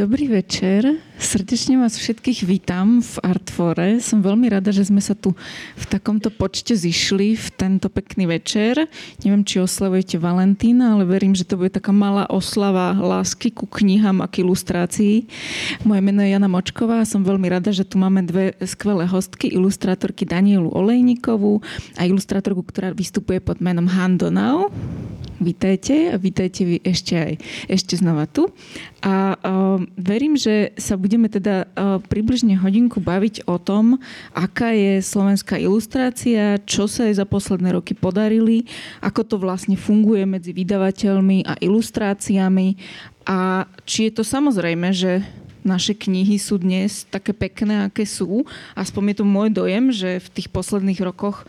Dobrý večer. Srdečne vás všetkých vítam v Artfore. Som veľmi rada, že sme sa tu v takomto počte zišli v tento pekný večer. Neviem, či oslavujete Valentína, ale verím, že to bude taká malá oslava lásky ku knihám a k ilustrácii. Moje meno je Jana Močková a som veľmi rada, že tu máme dve skvelé hostky, ilustrátorky Danielu Olejnikovú a ilustrátorku, ktorá vystupuje pod menom Han Donau. Vítajte a vítajte vy ešte aj ešte znova tu. A uh, verím, že sa budeme teda uh, približne hodinku baviť o tom, aká je slovenská ilustrácia, čo sa jej za posledné roky podarili, ako to vlastne funguje medzi vydavateľmi a ilustráciami a či je to samozrejme, že naše knihy sú dnes také pekné, aké sú. Aspoň je to môj dojem, že v tých posledných rokoch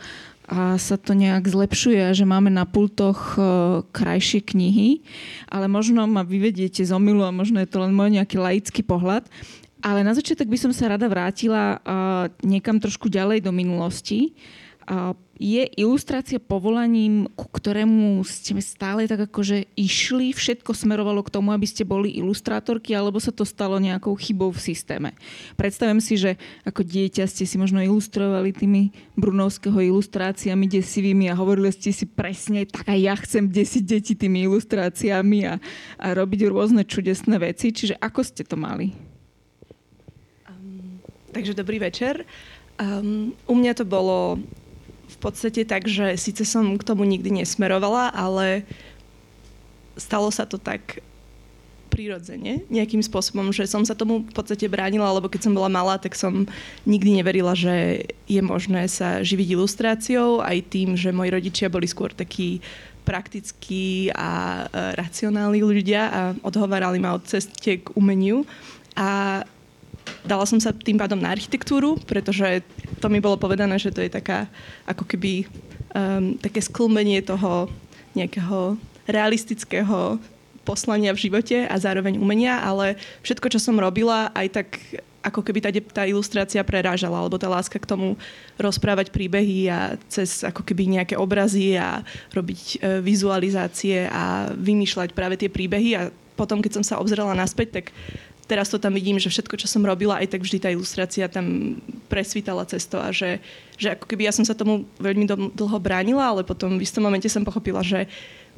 a sa to nejak zlepšuje že máme na pultoch e, krajšie knihy, ale možno ma vyvediete z omilu a možno je to len môj nejaký laický pohľad. Ale na začiatok by som sa rada vrátila e, niekam trošku ďalej do minulosti je ilustrácia povolaním, ku ktorému ste stále tak akože išli, všetko smerovalo k tomu, aby ste boli ilustrátorky, alebo sa to stalo nejakou chybou v systéme. Predstavujem si, že ako dieťa ste si možno ilustrovali tými Brunovského ilustráciami desivými a hovorili ste si presne, tak aj ja chcem desiť deti tými ilustráciami a, a robiť rôzne čudesné veci. Čiže ako ste to mali? Um, takže dobrý večer. Um, u mňa to bolo podstate tak, že síce som k tomu nikdy nesmerovala, ale stalo sa to tak prirodzene, nejakým spôsobom, že som sa tomu v podstate bránila, lebo keď som bola malá, tak som nikdy neverila, že je možné sa živiť ilustráciou, aj tým, že moji rodičia boli skôr takí praktickí a racionálni ľudia a odhovárali ma od ceste k umeniu. A dala som sa tým pádom na architektúru, pretože to mi bolo povedané, že to je taká ako keby um, také sklmenie toho nejakého realistického poslania v živote a zároveň umenia, ale všetko, čo som robila, aj tak ako keby tá, tá ilustrácia prerážala, alebo tá láska k tomu rozprávať príbehy a cez ako keby nejaké obrazy a robiť e, vizualizácie a vymýšľať práve tie príbehy. A potom, keď som sa obzrela naspäť, tak teraz to tam vidím, že všetko, čo som robila, aj tak vždy tá ilustrácia tam presvítala cesto a že, že ako keby ja som sa tomu veľmi dlho bránila, ale potom v istom momente som pochopila, že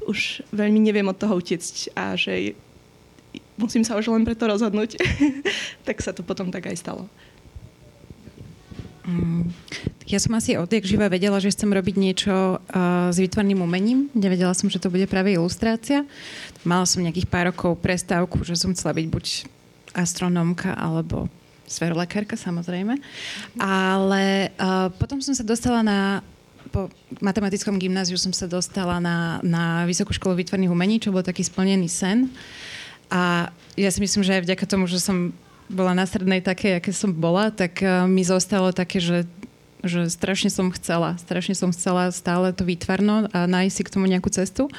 už veľmi neviem od toho utiecť a že musím sa už len preto rozhodnúť. tak sa to potom tak aj stalo. Mm, ja som asi odjak živa vedela, že chcem robiť niečo uh, s výtvarným umením. Nevedela som, že to bude práve ilustrácia. Mala som nejakých pár rokov prestávku, že som chcela byť buď astronómka alebo sferolekárka samozrejme. Ale uh, potom som sa dostala na po matematickom gymnáziu som sa dostala na, na Vysokú školu výtvarných umení, čo bol taký splnený sen. A ja si myslím, že aj vďaka tomu, že som bola na strednej také, aké som bola, tak uh, mi zostalo také, že že strašne som chcela, strašne som chcela stále to výtvarno a nájsť si k tomu nejakú cestu.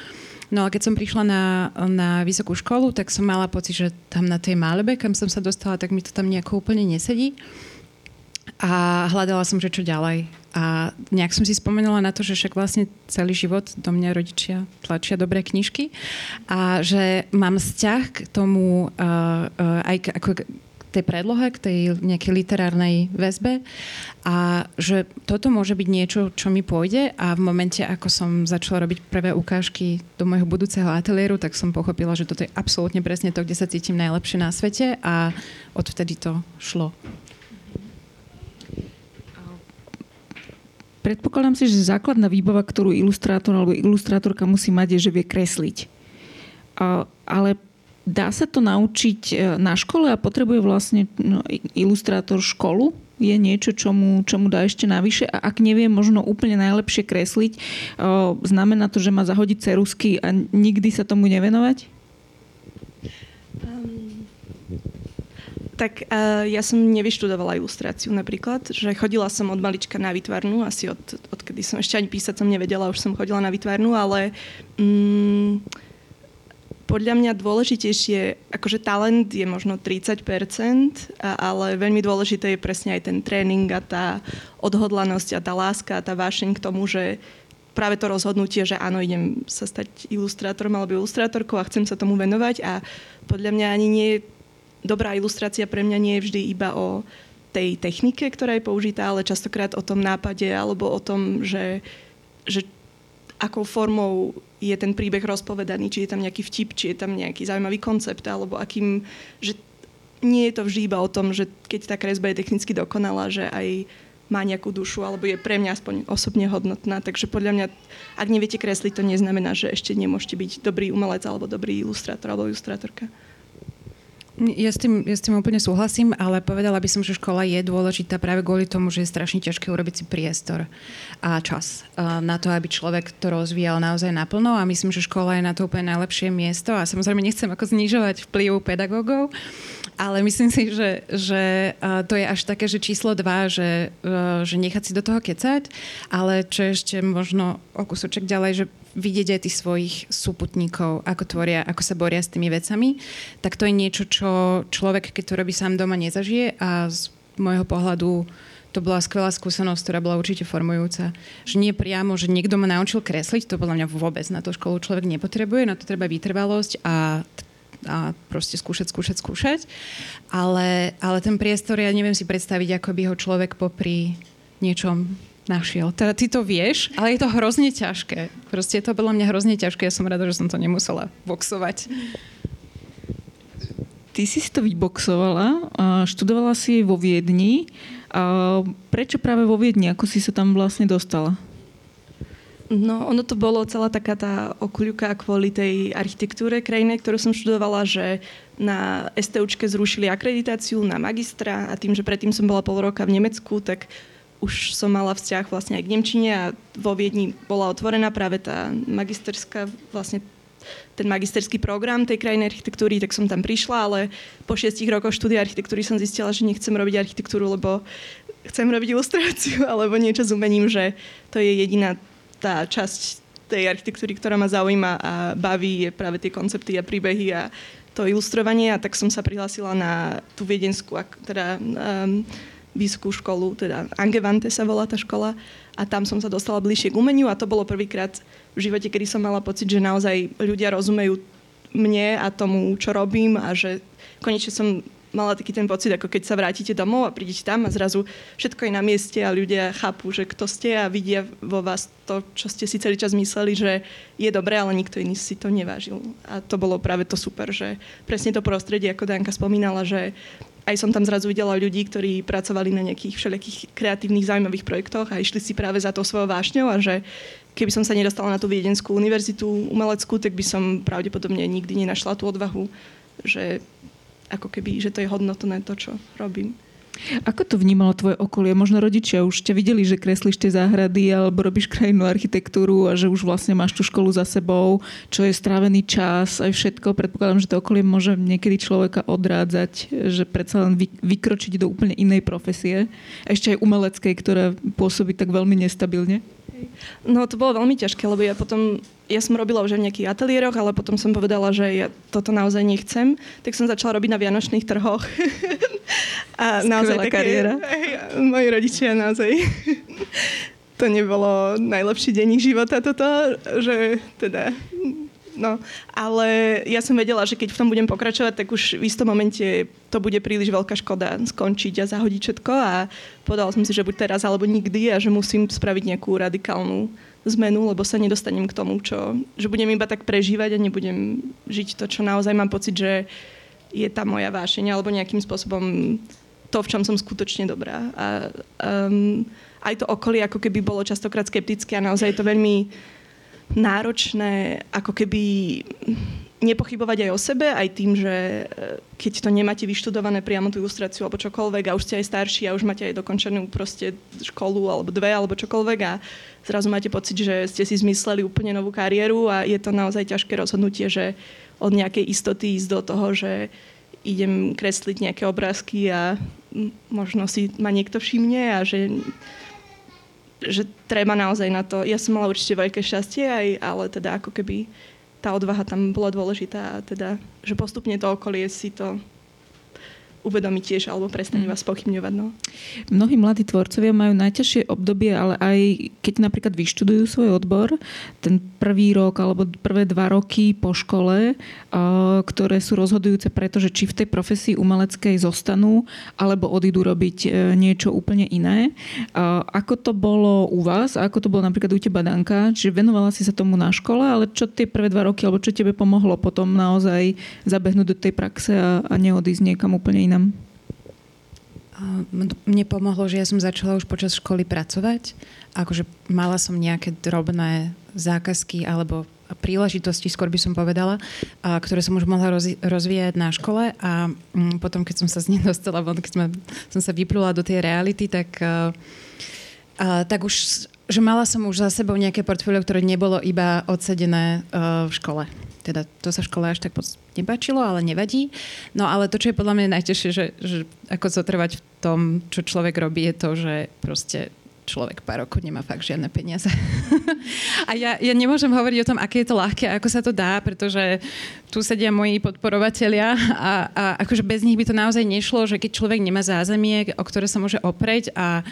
No a keď som prišla na, na vysokú školu, tak som mala pocit, že tam na tej malbe, kam som sa dostala, tak mi to tam nejako úplne nesedí. A hľadala som, že čo ďalej. A nejak som si spomenula na to, že však vlastne celý život do mňa rodičia tlačia dobré knižky a že mám vzťah k tomu uh, uh, aj ako tej predlohe, k tej nejakej literárnej väzbe a že toto môže byť niečo, čo mi pôjde a v momente, ako som začala robiť prvé ukážky do môjho budúceho ateliéru, tak som pochopila, že toto je absolútne presne to, kde sa cítim najlepšie na svete a odvtedy to šlo. Predpokladám si, že základná výbava, ktorú ilustrátor alebo ilustrátorka musí mať, je, že vie kresliť. Ale Dá sa to naučiť e, na škole a potrebuje vlastne no, ilustrátor školu? Je niečo, čo mu, čo mu dá ešte navyše? A ak nevie možno úplne najlepšie kresliť, o, e, znamená to, že má zahodiť cerusky a nikdy sa tomu nevenovať? Um, tak uh, ja som nevyštudovala ilustráciu napríklad, že chodila som od malička na výtvarnú, asi od, odkedy som ešte ani písať som nevedela, už som chodila na výtvarnú, ale um, podľa mňa dôležitejšie, akože talent je možno 30%, ale veľmi dôležité je presne aj ten tréning a tá odhodlanosť a tá láska a tá vášeň k tomu, že práve to rozhodnutie, že áno, idem sa stať ilustrátorom alebo ilustrátorkou a chcem sa tomu venovať a podľa mňa ani nie dobrá ilustrácia pre mňa nie je vždy iba o tej technike, ktorá je použitá, ale častokrát o tom nápade alebo o tom, že, že akou formou je ten príbeh rozpovedaný, či je tam nejaký vtip, či je tam nejaký zaujímavý koncept, alebo akým, že nie je to vždy iba o tom, že keď tá kresba je technicky dokonalá, že aj má nejakú dušu, alebo je pre mňa aspoň osobne hodnotná. Takže podľa mňa, ak neviete kresliť, to neznamená, že ešte nemôžete byť dobrý umelec alebo dobrý ilustrátor alebo ilustrátorka. Ja s, tým, ja s tým úplne súhlasím, ale povedala by som, že škola je dôležitá práve kvôli tomu, že je strašne ťažké urobiť si priestor a čas na to, aby človek to rozvíjal naozaj naplno. A myslím, že škola je na to úplne najlepšie miesto. A samozrejme nechcem ako znižovať vplyv pedagógov, ale myslím si, že, že to je až také, že číslo dva, že, že nechať si do toho kecať, ale čo ešte možno o kusoček ďalej, že vidieť aj tých svojich súputníkov, ako tvoria, ako sa boria s tými vecami, tak to je niečo, čo človek, keď to robí sám doma, nezažije a z môjho pohľadu to bola skvelá skúsenosť, ktorá bola určite formujúca. Že nie priamo, že niekto ma naučil kresliť, to podľa mňa vôbec na to školu človek nepotrebuje, na to treba vytrvalosť a a proste skúšať, skúšať, skúšať. Ale, ale ten priestor, ja neviem si predstaviť, ako by ho človek popri niečom našiel. Teda ty to vieš, ale je to hrozne ťažké. Proste je to podľa mňa hrozne ťažké. Ja som rada, že som to nemusela boxovať. Ty si si to vyboxovala, a študovala si jej vo Viedni. Prečo práve vo Viedni? Ako si sa tam vlastne dostala? No, ono to bolo celá taká tá okuľuka kvôli tej architektúre krajiny, ktorú som študovala, že na STUčke zrušili akreditáciu na magistra a tým, že predtým som bola pol roka v Nemecku, tak už som mala vzťah vlastne aj k Nemčine a vo Viedni bola otvorená práve tá magisterská vlastne ten magisterský program tej krajnej architektúry, tak som tam prišla, ale po šiestich rokoch štúdia architektúry som zistila, že nechcem robiť architektúru, lebo chcem robiť ilustráciu alebo niečo s umením, že to je jediná tá časť tej architektúry, ktorá ma zaujíma a baví, je práve tie koncepty a príbehy a to ilustrovanie. A tak som sa prihlásila na tú viedenskú, teda um, vysokú školu, teda Angevante sa volá tá škola a tam som sa dostala bližšie k umeniu a to bolo prvýkrát v živote, kedy som mala pocit, že naozaj ľudia rozumejú mne a tomu, čo robím a že konečne som mala taký ten pocit, ako keď sa vrátite domov a prídete tam a zrazu všetko je na mieste a ľudia chápu, že kto ste a vidia vo vás to, čo ste si celý čas mysleli, že je dobré, ale nikto iný si to nevážil. A to bolo práve to super, že presne to prostredie, ako Danka spomínala, že aj som tam zrazu videla ľudí, ktorí pracovali na nejakých všelijakých kreatívnych zaujímavých projektoch a išli si práve za to svojou vášňou a že keby som sa nedostala na tú Viedenskú univerzitu umeleckú, tak by som pravdepodobne nikdy nenašla tú odvahu, že ako keby, že to je hodnotné to, čo robím. Ako to vnímalo tvoje okolie? Možno rodičia už ťa videli, že kreslíš tie záhrady alebo robíš krajinnú architektúru a že už vlastne máš tú školu za sebou, čo je strávený čas, aj všetko. Predpokladám, že to okolie môže niekedy človeka odrádzať, že predsa len vykročiť do úplne inej profesie. Ešte aj umeleckej, ktorá pôsobí tak veľmi nestabilne. No to bolo veľmi ťažké, lebo ja potom, ja som robila už v nejakých ateliéroch, ale potom som povedala, že ja toto naozaj nechcem, tak som začala robiť na vianočných trhoch. A Skvelá naozaj také, kariéra. moji rodičia naozaj to nebolo najlepší denník života toto, že teda No, ale ja som vedela, že keď v tom budem pokračovať, tak už v istom momente to bude príliš veľká škoda skončiť a zahodiť všetko a povedala som si, že buď teraz alebo nikdy a že musím spraviť nejakú radikálnu zmenu, lebo sa nedostanem k tomu, čo, že budem iba tak prežívať a nebudem žiť to, čo naozaj mám pocit, že je tá moja vášeň alebo nejakým spôsobom to, v čom som skutočne dobrá. A um, aj to okolie ako keby bolo častokrát skeptické a naozaj je to veľmi náročné ako keby nepochybovať aj o sebe, aj tým, že e, keď to nemáte vyštudované priamo tú ilustráciu alebo čokoľvek a už ste aj starší a už máte aj dokončenú proste školu alebo dve alebo čokoľvek a zrazu máte pocit, že ste si zmysleli úplne novú kariéru a je to naozaj ťažké rozhodnutie, že od nejakej istoty ísť do toho, že idem kresliť nejaké obrázky a možno si ma niekto všimne a že že treba naozaj na to. Ja som mala určite veľké šťastie, aj, ale teda ako keby tá odvaha tam bola dôležitá a teda, že postupne to okolie si to uvedomí tiež alebo prestane mm. vás pochybňovať. No. Mnohí mladí tvorcovia majú najťažšie obdobie, ale aj keď napríklad vyštudujú svoj odbor, ten prvý rok alebo prvé dva roky po škole, ktoré sú rozhodujúce pretože či v tej profesii umeleckej zostanú alebo odídu robiť e, niečo úplne iné. Ako to bolo u vás? Ako to bolo napríklad u teba, Danka? Čiže venovala si sa tomu na škole, ale čo tie prvé dva roky, alebo čo tebe pomohlo potom naozaj zabehnúť do tej praxe a, a neodísť niekam úplne inám? Mne pomohlo, že ja som začala už počas školy pracovať. Akože mala som nejaké drobné zákazky alebo príležitosti, skôr by som povedala, ktoré som už mohla roz, rozvíjať na škole a mm, potom, keď som sa z nej dostala von, keď som sa vyplula do tej reality, tak, tak už, že mala som už za sebou nejaké portfólio, ktoré nebolo iba odsedené a, v škole. Teda to sa škole až tak moc nepáčilo, ale nevadí. No ale to, čo je podľa mňa najtežšie, že, že ako zotrvať v tom, čo človek robí, je to, že proste človek pár rokov nemá fakt žiadne peniaze. a ja, ja nemôžem hovoriť o tom, aké je to ľahké, ako sa to dá, pretože tu sedia moji podporovatelia a, a akože bez nich by to naozaj nešlo, že keď človek nemá zázemie, o ktoré sa môže opreť a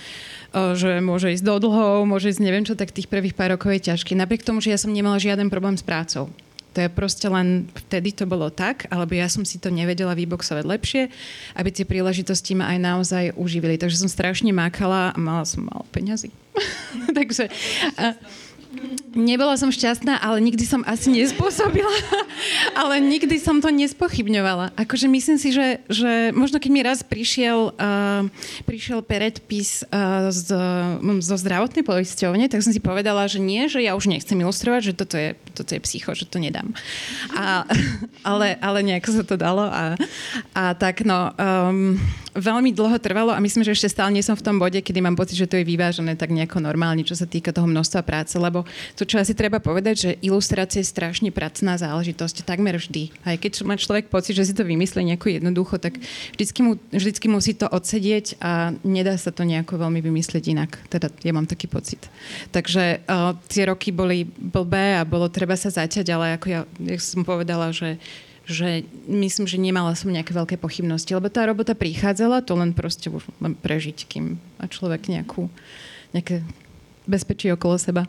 že môže ísť do dlhov, môže ísť neviem čo, tak tých prvých pár rokov je ťažké. Napriek tomu, že ja som nemala žiaden problém s prácou. To je proste len, vtedy to bolo tak, alebo ja som si to nevedela vyboxovať lepšie, aby tie príležitosti ma aj naozaj uživili. Takže som strašne mákala a mala som malo peňazí. Takže... A, Nebola som šťastná, ale nikdy som asi nespôsobila. ale nikdy som to nespochybňovala. Akože myslím si, že, že možno keď mi raz prišiel, uh, prišiel predpis uh, z, um, zo zdravotnej poisťovne, tak som si povedala, že nie, že ja už nechcem ilustrovať, že toto je, toto je psycho, že to nedám. A, ale, ale nejako sa to dalo. A, a tak no, um, veľmi dlho trvalo a myslím, že ešte stále nie som v tom bode, kedy mám pocit, že to je vyvážené tak nejako normálne, čo sa týka toho množstva práce, lebo to, čo asi treba povedať, že ilustrácia je strašne pracná záležitosť, takmer vždy. Aj keď má človek pocit, že si to vymyslí nejako jednoducho, tak vždycky, mu, vždycky musí to odsedieť a nedá sa to nejako veľmi vymyslieť inak. Teda ja mám taký pocit. Takže uh, tie roky boli blbé a bolo treba sa zaťať, ale ako ja, ja som povedala, že že myslím, že nemala som nejaké veľké pochybnosti, lebo tá robota prichádzala, to len proste len prežiť, kým a človek nejakú, nejaké bezpečí okolo seba.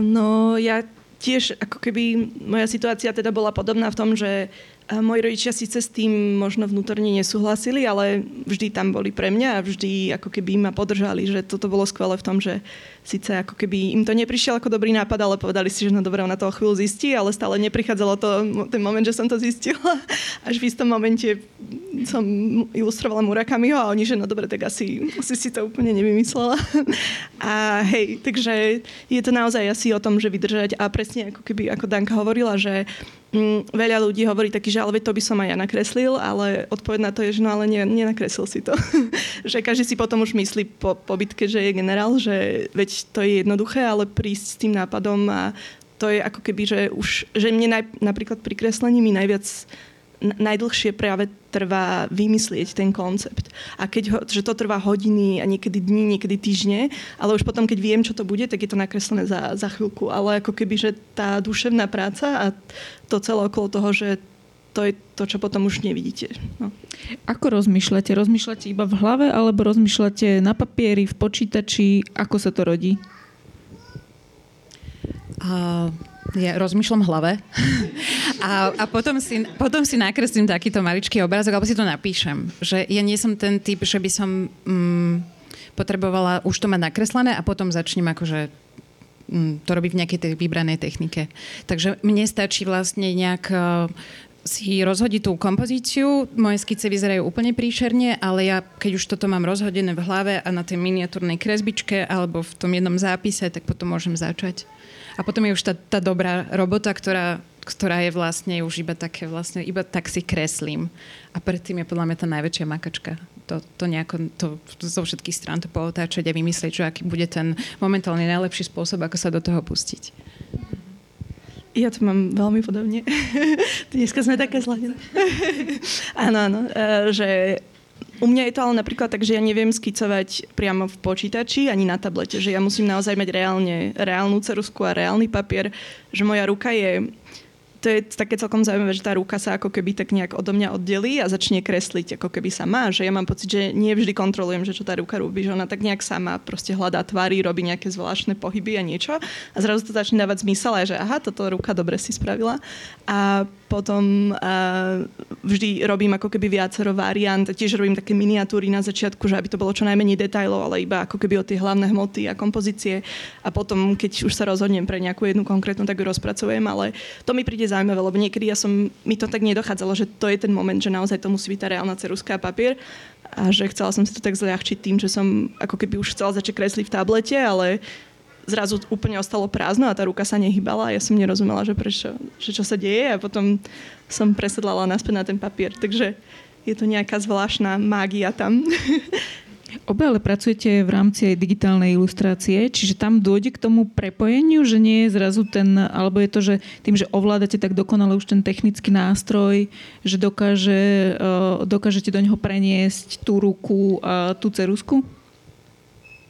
No ja tiež ako keby moja situácia teda bola podobná v tom, že moji rodičia síce s tým možno vnútorne nesúhlasili, ale vždy tam boli pre mňa a vždy ako keby ma podržali, že toto bolo skvelé v tom, že síce ako keby im to neprišiel ako dobrý nápad, ale povedali si, že no dobre, ona toho chvíľu zistí, ale stále neprichádzalo to ten moment, že som to zistila. Až v istom momente som ilustrovala Murakamiho a oni, že no dobre, tak asi, asi si to úplne nevymyslela. A hej, takže je to naozaj asi o tom, že vydržať a presne ako keby, ako Danka hovorila, že Mm, veľa ľudí hovorí taký, že ale to by som aj ja nakreslil, ale odpoveď na to je, že no ale nie, nenakreslil si to. že každý si potom už myslí po, po bitke, že je generál, že veď to je jednoduché, ale prísť s tým nápadom a to je ako keby, že už, že mne naj, napríklad pri kreslení mi najviac najdlhšie práve trvá vymyslieť ten koncept. A keď ho, že to trvá hodiny a niekedy dní, niekedy týždne, ale už potom, keď viem, čo to bude, tak je to nakreslené za, za chvíľku. Ale ako keby, že tá duševná práca a to celé okolo toho, že to je to, čo potom už nevidíte. No. Ako rozmýšľate? Rozmýšľate iba v hlave alebo rozmýšľate na papieri, v počítači? Ako sa to rodí? Uh, ja rozmýšľam v hlave a, a potom, si, potom si nakreslím takýto maličký obrázok, alebo si to napíšem. Že ja nie som ten typ, že by som mm, potrebovala už to mať nakreslené a potom začnem akože mm, to robiť v nejakej tej vybranej technike. Takže mne stačí vlastne nejak uh, si rozhodiť tú kompozíciu. Moje skice vyzerajú úplne príšerne, ale ja, keď už toto mám rozhodené v hlave a na tej miniatúrnej kresbičke alebo v tom jednom zápise, tak potom môžem začať. A potom je už tá, tá dobrá robota, ktorá, ktorá je vlastne už iba také, vlastne iba tak si kreslím. A predtým je podľa mňa tá najväčšia makačka. To, to nejako to, zo všetkých strán to pootáčať a vymyslieť, čo aký bude ten momentálne najlepší spôsob, ako sa do toho pustiť. Ja to mám veľmi podobne. Dneska sme také zladené. áno, áno. E, že u mňa je to ale napríklad tak, že ja neviem skicovať priamo v počítači ani na tablete, že ja musím naozaj mať reálne, reálnu cerusku a reálny papier, že moja ruka je to je také celkom zaujímavé, že tá ruka sa ako keby tak nejak odo mňa oddelí a začne kresliť ako keby sama. Že ja mám pocit, že nie vždy kontrolujem, že čo tá ruka robí, že ona tak nejak sama proste hľadá tvary, robí nejaké zvláštne pohyby a niečo. A zrazu to začne dávať zmysel aj, že aha, toto ruka dobre si spravila. A potom uh, vždy robím ako keby viacero variant, tiež robím také miniatúry na začiatku, že aby to bolo čo najmenej detajlov, ale iba ako keby o tie hlavné hmoty a kompozície. A potom, keď už sa rozhodnem pre nejakú jednu konkrétnu, tak ju rozpracujem, ale to mi príde zaujímavé, lebo niekedy ja som, mi to tak nedochádzalo, že to je ten moment, že naozaj to musí byť tá reálna ceruska a papier. A že chcela som si to tak zľahčiť tým, že som ako keby už chcela začať kresliť v tablete, ale zrazu úplne ostalo prázdno a tá ruka sa nehybala a ja som nerozumela, že prečo, že čo sa deje a potom som presedlala naspäť na ten papier. Takže je to nejaká zvláštna mágia tam. Obe ale pracujete v rámci aj digitálnej ilustrácie, čiže tam dôjde k tomu prepojeniu, že nie je zrazu ten, alebo je to, že tým, že ovládate tak dokonale už ten technický nástroj, že dokáže, uh, dokážete do neho preniesť tú ruku a tú cerusku?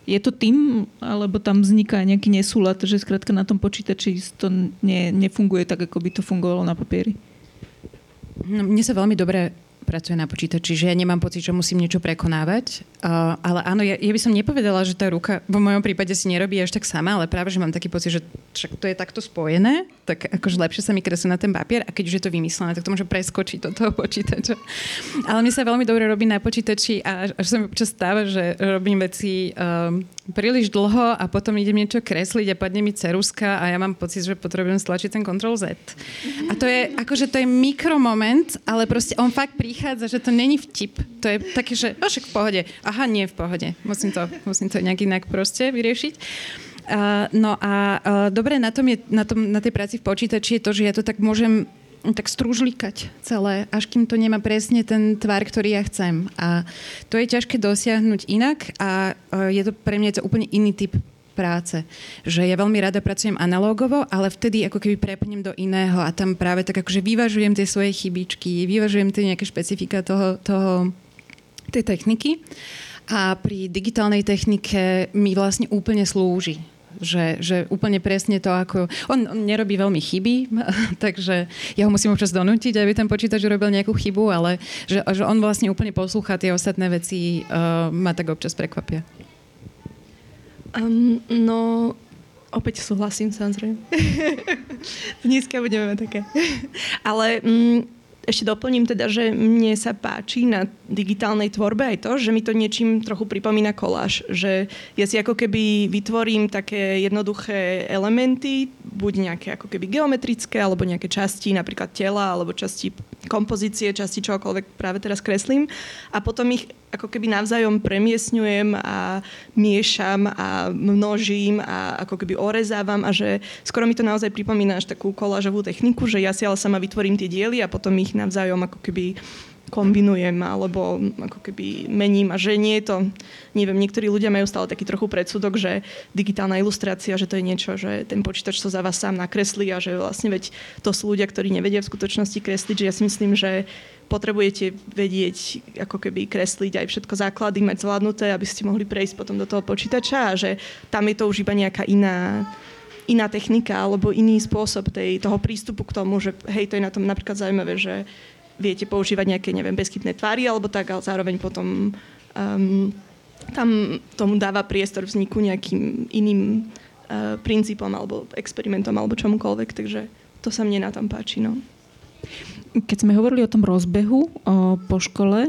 Je to tým, alebo tam vzniká nejaký nesúlad, že skrátka na tom počítači to ne, nefunguje tak, ako by to fungovalo na papieri? No, mne sa veľmi dobre pracuje na počítači, že ja nemám pocit, že musím niečo prekonávať. Uh, ale áno, ja, ja by som nepovedala, že tá ruka v mojom prípade si nerobí až tak sama, ale práve, že mám taký pocit, že však to je takto spojené, tak akože lepšie sa mi kreslí na ten papier a keď už je to vymyslené, tak to môže preskočiť do toho počítača. Ale mi sa veľmi dobre robí na počítači a až sa mi občas stáva, že robím veci um, príliš dlho a potom idem niečo kresliť a padne mi ceruska a ja mám pocit, že potrebujem stlačiť ten Ctrl Z. A to je, akože to je mikromoment, ale proste on fakt prichádza, že to není vtip. To je také, že no však v pohode. Aha, nie v pohode. Musím to, musím to nejak inak proste vyriešiť. Uh, no a uh, dobre na, tom je, na, tom, na tej práci v počítači je to, že ja to tak môžem tak strúžlikať celé, až kým to nemá presne ten tvar, ktorý ja chcem. A to je ťažké dosiahnuť inak a je to pre mňa to úplne iný typ práce. Že ja veľmi rada pracujem analógovo, ale vtedy ako keby prepnem do iného a tam práve tak akože vyvažujem tie svoje chybičky, vyvažujem tie nejaké špecifika toho, toho, tej techniky. A pri digitálnej technike mi vlastne úplne slúži že, že úplne presne to, ako... On, on nerobí veľmi chyby, takže ja ho musím občas donútiť, aby ten počítač urobil nejakú chybu, ale že, že on vlastne úplne poslúcha tie ostatné veci, uh, ma tak občas prekvapia. Um, no, opäť súhlasím, samozrejme. Dneska budeme také. Ale um, ešte doplním teda, že mne sa páči na digitálnej tvorbe aj to, že mi to niečím trochu pripomína koláž. Že ja si ako keby vytvorím také jednoduché elementy, buď nejaké ako keby geometrické, alebo nejaké časti, napríklad tela, alebo časti kompozície, časti čokoľvek práve teraz kreslím. A potom ich ako keby navzájom premiesňujem a miešam a množím a ako keby orezávam a že skoro mi to naozaj pripomína až takú kolážovú techniku, že ja si ale sama vytvorím tie diely a potom ich navzájom ako keby kombinujem alebo ako keby mením. A že nie je to, neviem, niektorí ľudia majú stále taký trochu predsudok, že digitálna ilustrácia, že to je niečo, že ten počítač to za vás sám nakreslí a že vlastne veď to sú ľudia, ktorí nevedia v skutočnosti kresliť, že ja si myslím, že potrebujete vedieť ako keby kresliť aj všetko základy, mať zvládnuté, aby ste mohli prejsť potom do toho počítača a že tam je to už iba nejaká iná iná technika alebo iný spôsob tej, toho prístupu k tomu, že hej, to je na tom napríklad zaujímavé, že viete používať nejaké, neviem, beskytné tvary alebo tak, ale zároveň potom um, tam tomu dáva priestor vzniku nejakým iným uh, princípom alebo experimentom alebo čomukoľvek, takže to sa mne na tom páči. No. Keď sme hovorili o tom rozbehu o, po škole,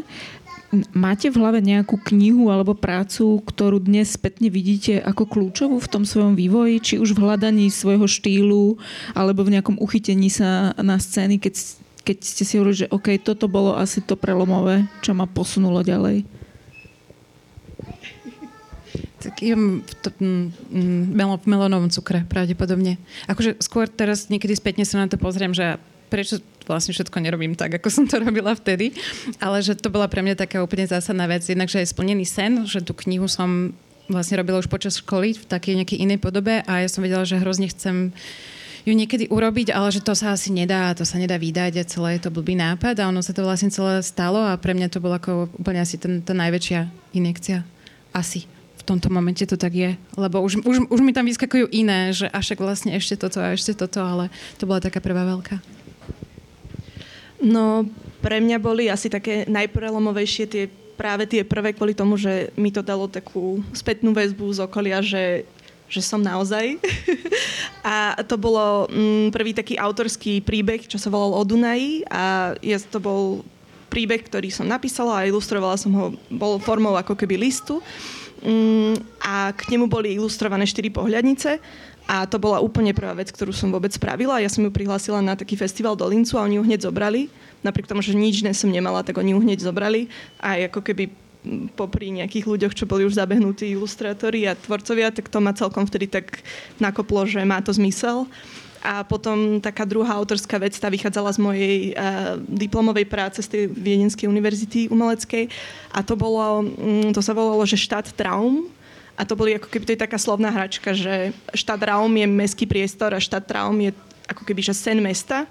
Máte v hlave nejakú knihu alebo prácu, ktorú dnes spätne vidíte ako kľúčovú v tom svojom vývoji, či už v hľadaní svojho štýlu, alebo v nejakom uchytení sa na scény, keď keď ste si hovorili, že OK, toto bolo asi to prelomové, čo ma posunulo ďalej? Tak jem v, to, mm, v melónovom cukre pravdepodobne. Akože skôr teraz niekedy spätne sa na to pozriem, že prečo vlastne všetko nerobím tak, ako som to robila vtedy, ale že to bola pre mňa taká úplne zásadná vec. Jednak, že je splnený sen, že tú knihu som vlastne robila už počas školy v takej nejakej inej podobe a ja som vedela, že hrozne chcem uh, ju niekedy urobiť, ale že to sa asi nedá, to sa nedá vydať a celé je to blbý nápad a ono sa to vlastne celé stalo a pre mňa to bolo ako úplne asi ten, tá najväčšia injekcia. Asi v tomto momente to tak je, lebo už, už, už mi tam vyskakujú iné, že a vlastne ešte toto a ešte toto, ale to bola taká prvá veľká. No, pre mňa boli asi také najprelomovejšie tie práve tie prvé kvôli tomu, že mi to dalo takú spätnú väzbu z okolia, že, že som naozaj. a to bolo mm, prvý taký autorský príbeh, čo sa volal o Dunaji a je, to bol príbeh, ktorý som napísala a ilustrovala som ho, bol formou ako keby listu. Mm, a k nemu boli ilustrované štyri pohľadnice a to bola úplne prvá vec, ktorú som vôbec spravila. Ja som ju prihlásila na taký festival do Lincu a oni ju hneď zobrali napriek tomu, že nič dnes som nemala, tak oni ju hneď zobrali a ako keby popri nejakých ľuďoch, čo boli už zabehnutí ilustrátori a tvorcovia, tak to ma celkom vtedy tak nakoplo, že má to zmysel. A potom taká druhá autorská vec, tá vychádzala z mojej uh, diplomovej práce z tej Viedenskej univerzity umeleckej a to bolo, um, to sa volalo, že štát traum, a to boli ako keby, to je taká slovná hračka, že štát Raum je mestský priestor a štát Traum je ako keby, že sen mesta.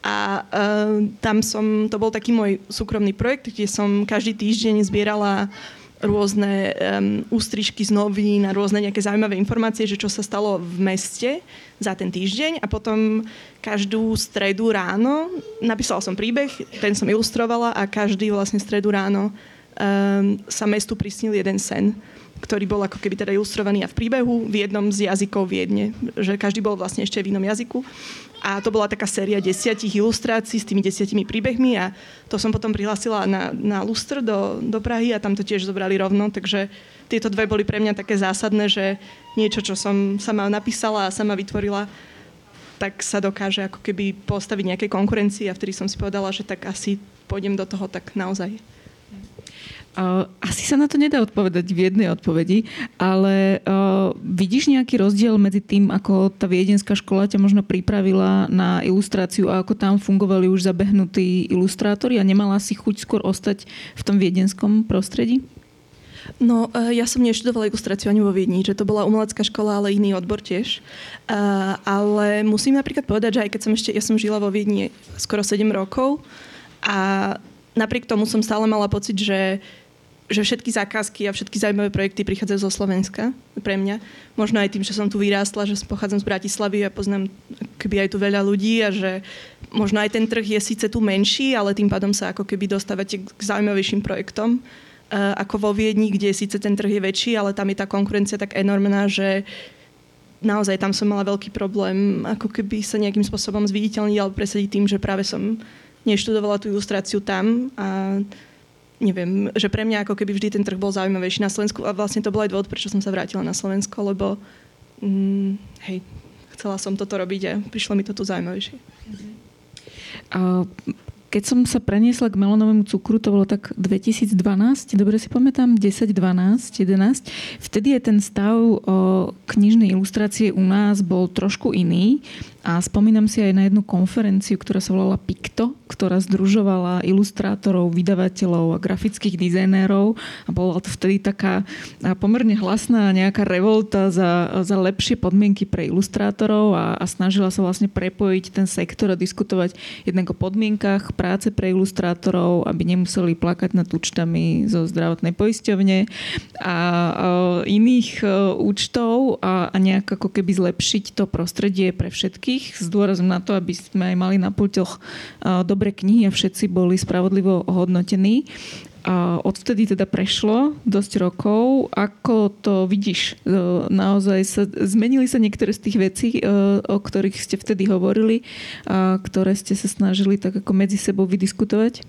A uh, tam som, to bol taký môj súkromný projekt, kde som každý týždeň zbierala rôzne um, ústrižky z novín a rôzne nejaké zaujímavé informácie, že čo sa stalo v meste za ten týždeň a potom každú stredu ráno napísala som príbeh, ten som ilustrovala a každý vlastne stredu ráno um, sa mestu prisnil jeden sen ktorý bol ako keby teda ilustrovaný a v príbehu v jednom z jazykov Viedne, že každý bol vlastne ešte v inom jazyku. A to bola taká séria desiatich ilustrácií s tými desiatimi príbehmi a to som potom prihlásila na, na Lustr do, do Prahy a tam to tiež zobrali rovno, takže tieto dve boli pre mňa také zásadné, že niečo, čo som sama napísala a sama vytvorila, tak sa dokáže ako keby postaviť nejaké konkurencii a vtedy som si povedala, že tak asi pôjdem do toho tak naozaj. Uh, asi sa na to nedá odpovedať v jednej odpovedi, ale uh, vidíš nejaký rozdiel medzi tým, ako tá viedenská škola ťa možno pripravila na ilustráciu a ako tam fungovali už zabehnutí ilustrátori a nemala si chuť skôr ostať v tom viedenskom prostredí? No, uh, ja som neštudovala ilustráciu ani vo Viedni, že to bola umelecká škola, ale iný odbor tiež. Uh, ale musím napríklad povedať, že aj keď som ešte, ja som žila vo Viedni skoro 7 rokov a napriek tomu som stále mala pocit, že že všetky zákazky a všetky zaujímavé projekty prichádzajú zo Slovenska pre mňa. Možno aj tým, že som tu vyrástla, že pochádzam z Bratislavy a poznám keby aj tu veľa ľudí a že možno aj ten trh je síce tu menší, ale tým pádom sa ako keby dostávate k zaujímavejším projektom uh, ako vo Viedni, kde síce ten trh je väčší, ale tam je tá konkurencia tak enormná, že naozaj tam som mala veľký problém ako keby sa nejakým spôsobom zviditeľniť alebo presadiť tým, že práve som neštudovala tú ilustráciu tam a neviem, že pre mňa ako keby vždy ten trh bol zaujímavejší na Slovensku a vlastne to bol aj dôvod, prečo som sa vrátila na Slovensko, lebo mm, hej, chcela som toto robiť a prišlo mi to tu zaujímavejšie. Keď som sa preniesla k melónovému cukru, to bolo tak 2012, dobre si pamätám, 10, 12, 11. Vtedy je ten stav o, knižnej ilustrácie u nás bol trošku iný. A spomínam si aj na jednu konferenciu, ktorá sa volala Picto, ktorá združovala ilustrátorov, vydavateľov a grafických dizajnérov. A bola to vtedy taká pomerne hlasná nejaká revolta za, za lepšie podmienky pre ilustrátorov a, a snažila sa vlastne prepojiť ten sektor a diskutovať jednak o podmienkach práce pre ilustrátorov, aby nemuseli plakať nad účtami zo zdravotnej poisťovne a, a iných e, účtov a, a nejak ako keby zlepšiť to prostredie pre všetky všetkých, s dôrazom na to, aby sme aj mali na pulťoch dobré knihy a všetci boli spravodlivo hodnotení. A odvtedy teda prešlo dosť rokov. Ako to vidíš? E, naozaj sa, zmenili sa niektoré z tých vecí, e, o ktorých ste vtedy hovorili a ktoré ste sa snažili tak ako medzi sebou vydiskutovať?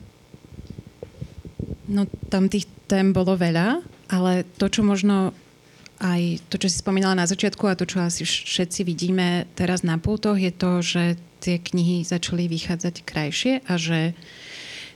No tam tých tém bolo veľa, ale to, čo možno aj to, čo si spomínala na začiatku a to, čo asi všetci vidíme teraz na pultoch, je to, že tie knihy začali vychádzať krajšie a že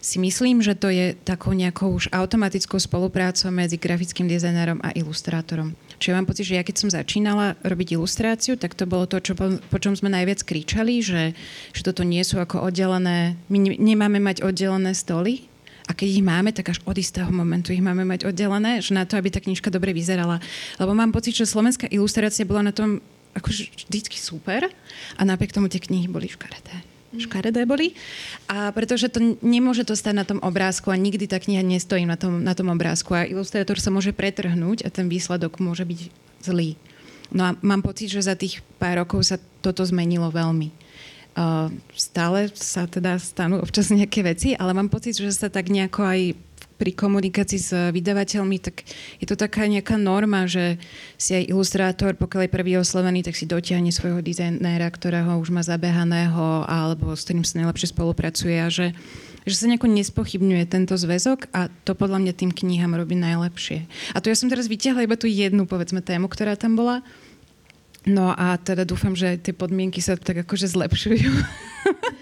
si myslím, že to je takou nejakou už automatickou spoluprácou medzi grafickým dizajnerom a ilustrátorom. Čiže ja mám pocit, že ja keď som začínala robiť ilustráciu, tak to bolo to, čo, po čom sme najviac kričali, že, že toto nie sú ako oddelené, my nemáme mať oddelené stoly, a keď ich máme, tak až od istého momentu ich máme mať oddelené, že na to, aby tá knižka dobre vyzerala. Lebo mám pocit, že slovenská ilustrácia bola na tom akože vždycky super a napriek tomu tie knihy boli škaredé mm. škaredé boli. A pretože to nemôže to stať na tom obrázku a nikdy tá kniha nestojí na tom, na tom obrázku a ilustrátor sa môže pretrhnúť a ten výsledok môže byť zlý. No a mám pocit, že za tých pár rokov sa toto zmenilo veľmi. Uh, stále sa teda stanú občas nejaké veci, ale mám pocit, že sa tak nejako aj pri komunikácii s vydavateľmi, tak je to taká nejaká norma, že si aj ilustrátor, pokiaľ je prvý oslovený, tak si dotiahne svojho dizajnéra, ktorého už má zabehaného alebo s ktorým sa najlepšie spolupracuje a že, že sa nejako nespochybňuje tento zväzok a to podľa mňa tým knihám robí najlepšie. A to ja som teraz vytiahla iba tú jednu, povedzme, tému, ktorá tam bola. No a teda dúfam, že tie podmienky sa tak akože zlepšujú.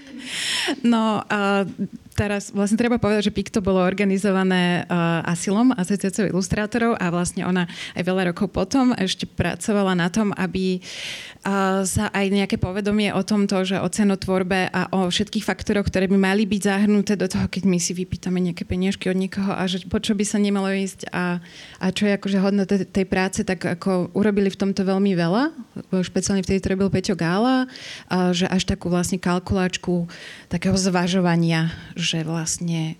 no a teraz vlastne treba povedať, že PIKTO bolo organizované uh, Asilom, asociáciou ilustrátorov a vlastne ona aj veľa rokov potom ešte pracovala na tom, aby sa aj nejaké povedomie o tomto, že o cenotvorbe a o všetkých faktoroch, ktoré by mali byť zahrnuté do toho, keď my si vypýtame nejaké peniažky od niekoho a že po čo by sa nemalo ísť a, a čo je akože hodno tej, práce, tak ako urobili v tomto veľmi veľa, špeciálne vtedy to robil Peťo Gála, že až takú vlastne kalkulačku takého zvažovania, že vlastne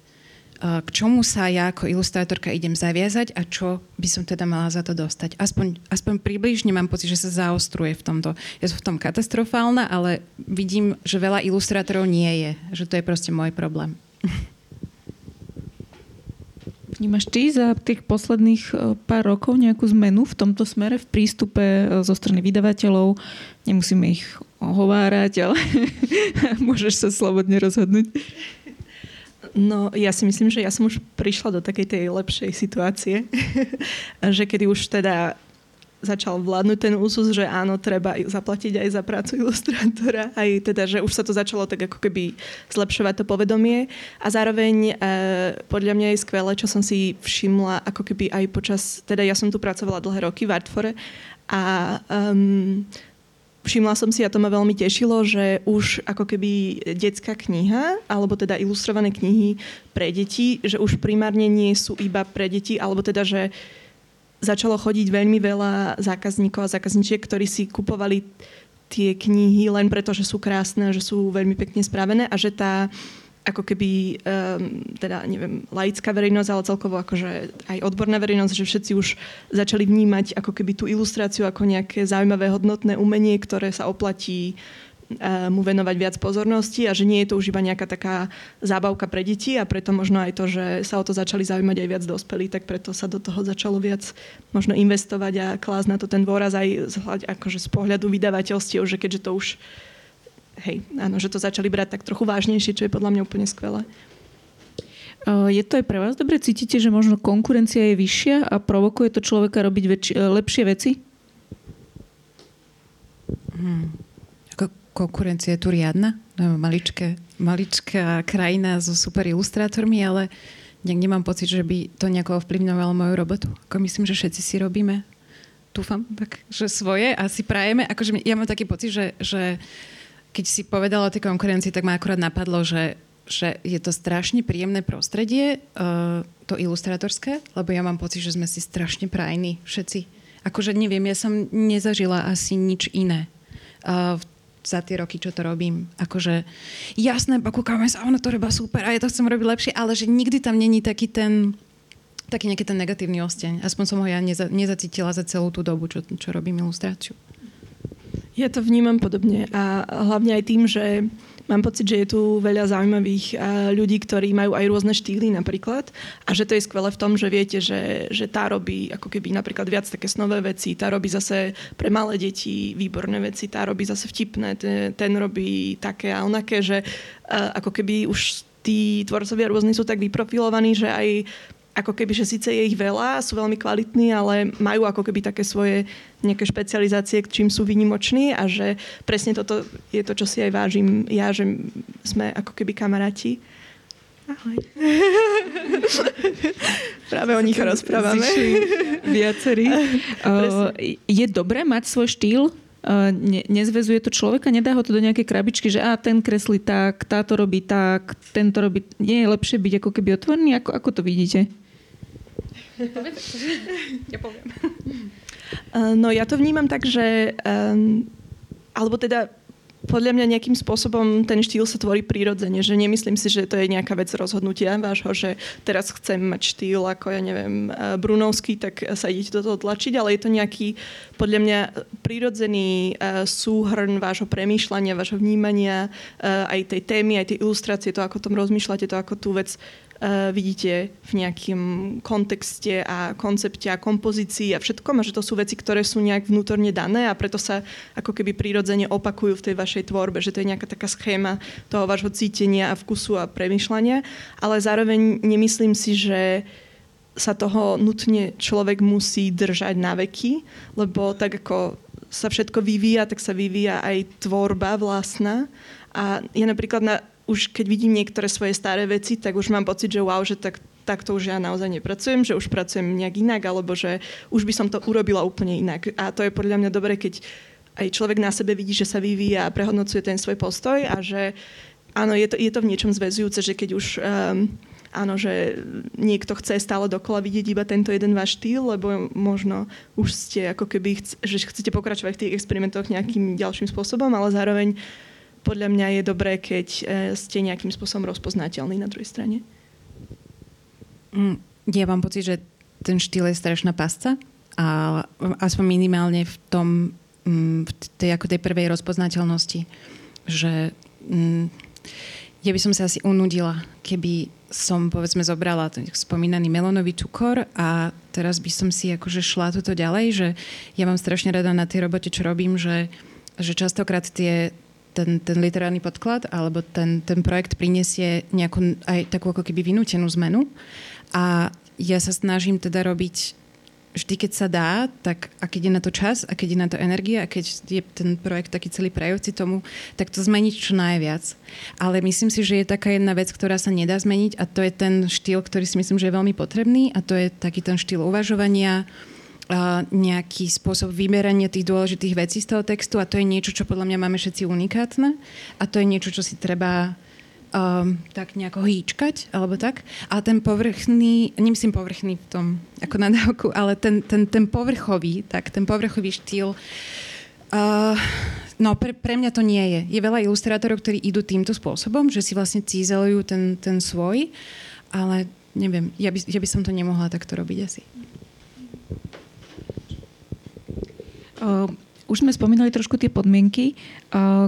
k čomu sa ja ako ilustrátorka idem zaviazať a čo by som teda mala za to dostať. Aspoň, aspoň približne mám pocit, že sa zaostruje v tomto. Ja som v tom katastrofálna, ale vidím, že veľa ilustrátorov nie je. Že to je proste môj problém. Vnímaš ty za tých posledných e, pár rokov nejakú zmenu v tomto smere, v prístupe e, zo strany vydavateľov? Nemusíme ich ohovárať, ale môžeš sa slobodne rozhodnúť. No, ja si myslím, že ja som už prišla do takej tej lepšej situácie, že kedy už teda začal vládnuť ten úsus, že áno, treba zaplatiť aj za prácu ilustrátora, aj teda, že už sa to začalo tak ako keby zlepšovať to povedomie. A zároveň e, podľa mňa je skvelé, čo som si všimla ako keby aj počas, teda ja som tu pracovala dlhé roky v Artfore a um, Všimla som si, a to ma veľmi tešilo, že už ako keby detská kniha, alebo teda ilustrované knihy pre deti, že už primárne nie sú iba pre deti, alebo teda, že začalo chodiť veľmi veľa zákazníkov a zákazníčiek, ktorí si kupovali tie knihy len preto, že sú krásne, že sú veľmi pekne spravené a že tá ako keby, um, teda neviem, laická verejnosť, ale celkovo akože aj odborná verejnosť, že všetci už začali vnímať ako keby tú ilustráciu ako nejaké zaujímavé hodnotné umenie, ktoré sa oplatí uh, mu venovať viac pozornosti a že nie je to už iba nejaká taká zábavka pre deti a preto možno aj to, že sa o to začali zaujímať aj viac dospelí, tak preto sa do toho začalo viac možno investovať a klásť na to ten dôraz aj z, akože z pohľadu vydavateľstiev, že keďže to už hej, áno, že to začali brať tak trochu vážnejšie, čo je podľa mňa úplne skvelé. Je to aj pre vás dobre? Cítite, že možno konkurencia je vyššia a provokuje to človeka robiť väč- lepšie veci? Hmm. Ako konkurencia je tu riadna? No, maličké, maličká krajina so super ilustrátormi, ale nejak nemám pocit, že by to nejako ovplyvňovalo moju robotu. Ako myslím, že všetci si robíme, dúfam, tak, že svoje a si prajeme. Akože ja mám taký pocit, že, že keď si povedala o tej konkurencii, tak ma akurát napadlo, že, že je to strašne príjemné prostredie, uh, to ilustrátorské, lebo ja mám pocit, že sme si strašne prajní všetci. Akože neviem, ja som nezažila asi nič iné uh, za tie roky, čo to robím. Akože jasné, pokúkame sa, ono to robá super a ja to chcem robiť lepšie, ale že nikdy tam není taký ten taký nejaký ten negatívny osteň. Aspoň som ho ja neza, nezacítila za celú tú dobu, čo, čo robím ilustráciu. Ja to vnímam podobne a hlavne aj tým, že mám pocit, že je tu veľa zaujímavých ľudí, ktorí majú aj rôzne štýly napríklad a že to je skvelé v tom, že viete, že, že tá robí ako keby napríklad viac také snové veci, tá robí zase pre malé deti výborné veci, tá robí zase vtipné, ten, ten robí také a onaké, že ako keby už tí tvorcovia rôzni sú tak vyprofilovaní, že aj ako keby, že síce je ich veľa, sú veľmi kvalitní, ale majú ako keby také svoje nejaké špecializácie, čím sú vynimoční a že presne toto je to, čo si aj vážim ja, že sme ako keby kamaráti. Ahoj. Práve o nich rozprávame. Viacerí. je dobré mať svoj štýl? ne, nezvezuje to človeka, nedá ho to do nejakej krabičky, že a ten kreslí tak, táto robí tak, tento robí... Nie je lepšie byť ako keby otvorený? Ako, ako to vidíte? ja poviem. Uh, no ja to vnímam tak, že um, alebo teda podľa mňa nejakým spôsobom ten štýl sa tvorí prirodzene, že nemyslím si, že to je nejaká vec rozhodnutia vášho, že teraz chcem mať štýl ako, ja neviem, eh, Brunovský, tak sa idete do toho tlačiť, ale je to nejaký, podľa mňa, prirodzený eh, súhrn vášho premýšľania, vášho vnímania, eh, aj tej témy, aj tej ilustrácie, to, ako tom rozmýšľate, to, ako tú vec vidíte v nejakom kontexte a koncepte a kompozícii a všetkom a že to sú veci, ktoré sú nejak vnútorne dané a preto sa ako keby prirodzene opakujú v tej vašej tvorbe, že to je nejaká taká schéma toho vášho cítenia a vkusu a premyšľania, ale zároveň nemyslím si, že sa toho nutne človek musí držať na veky, lebo tak ako sa všetko vyvíja, tak sa vyvíja aj tvorba vlastná. A ja napríklad na, už keď vidím niektoré svoje staré veci, tak už mám pocit, že wow, že tak, takto už ja naozaj nepracujem, že už pracujem nejak inak, alebo že už by som to urobila úplne inak. A to je podľa mňa dobré, keď aj človek na sebe vidí, že sa vyvíja a prehodnocuje ten svoj postoj a že áno, je to, je to v niečom zväzujúce, že keď už um, áno, že niekto chce stále dokola vidieť iba tento jeden váš štýl, lebo možno už ste ako keby, chc- že chcete pokračovať v tých experimentoch nejakým ďalším spôsobom, ale zároveň podľa mňa je dobré, keď e, ste nejakým spôsobom rozpoznateľní na druhej strane. Mm, ja mám pocit, že ten štýl je strašná pasca a aspoň minimálne v tom, mm, v tej, ako tej prvej rozpoznateľnosti, že mm, ja by som sa asi unudila, keby som povedzme zobrala ten spomínaný melonový cukor a teraz by som si akože šla toto ďalej, že ja mám strašne rada na tej robote, čo robím, že, že častokrát tie, ten, ten literárny podklad alebo ten, ten projekt prinesie nejakú aj takú ako keby vynútenú zmenu. A ja sa snažím teda robiť vždy, keď sa dá, tak a keď je na to čas, a keď je na to energia, a keď je ten projekt taký celý prajúci tomu, tak to zmeniť čo najviac. Ale myslím si, že je taká jedna vec, ktorá sa nedá zmeniť a to je ten štýl, ktorý si myslím, že je veľmi potrebný a to je taký ten štýl uvažovania, nejaký spôsob vymerania tých dôležitých vecí z toho textu a to je niečo, čo podľa mňa máme všetci unikátne a to je niečo, čo si treba um, tak nejako hýčkať, alebo tak. A ten povrchný, nemyslím povrchný v tom, ako nadávku, ale ten, ten, ten povrchový, tak ten povrchový štýl, uh, no pre, pre mňa to nie je. Je veľa ilustrátorov, ktorí idú týmto spôsobom, že si vlastne cízelujú ten, ten svoj, ale neviem, ja by, ja by som to nemohla takto robiť asi. Uh, už sme spomínali trošku tie podmienky.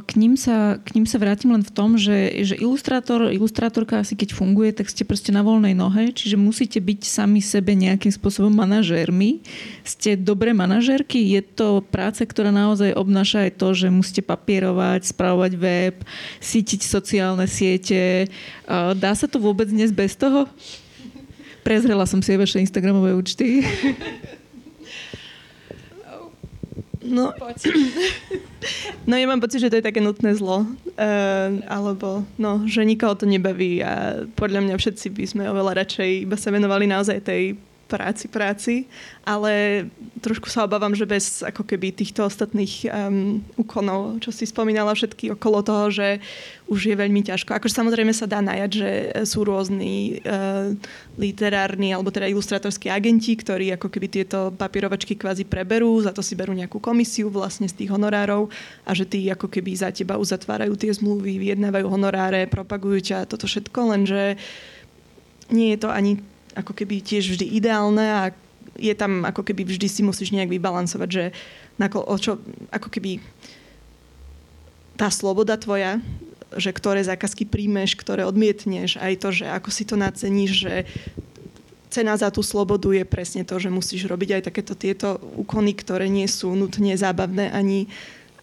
K ním sa, k ním sa vrátim len v tom, že, že ilustrátor, ilustrátorka asi keď funguje, tak ste proste na voľnej nohe, čiže musíte byť sami sebe nejakým spôsobom manažérmi. Ste dobré manažérky? Je to práca, ktorá naozaj obnáša aj to, že musíte papierovať, spravovať web, sítiť sociálne siete. Dá sa to vôbec dnes bez toho? Prezrela som si vaše Instagramové účty. No, no ja mám pocit, že to je také nutné zlo. Uh, alebo, no, že nikoho to nebaví a podľa mňa všetci by sme oveľa radšej iba sa venovali naozaj tej práci, práci, ale trošku sa obávam, že bez ako keby týchto ostatných um, úkonov, čo si spomínala všetky okolo toho, že už je veľmi ťažko. Akože samozrejme sa dá najať, že sú rôzni uh, literárni alebo teda ilustratorskí agenti, ktorí ako keby tieto papierovačky kvázi preberú, za to si berú nejakú komisiu vlastne z tých honorárov a že tí ako keby za teba uzatvárajú tie zmluvy, vyjednávajú honoráre, propagujú ťa, toto všetko, lenže nie je to ani ako keby tiež vždy ideálne a je tam ako keby vždy si musíš nejak vybalansovať, že nako, o čo, ako keby tá sloboda tvoja, že ktoré zákazky príjmeš, ktoré odmietneš, aj to, že ako si to naceníš, že cena za tú slobodu je presne to, že musíš robiť aj takéto tieto úkony, ktoré nie sú nutne zábavné ani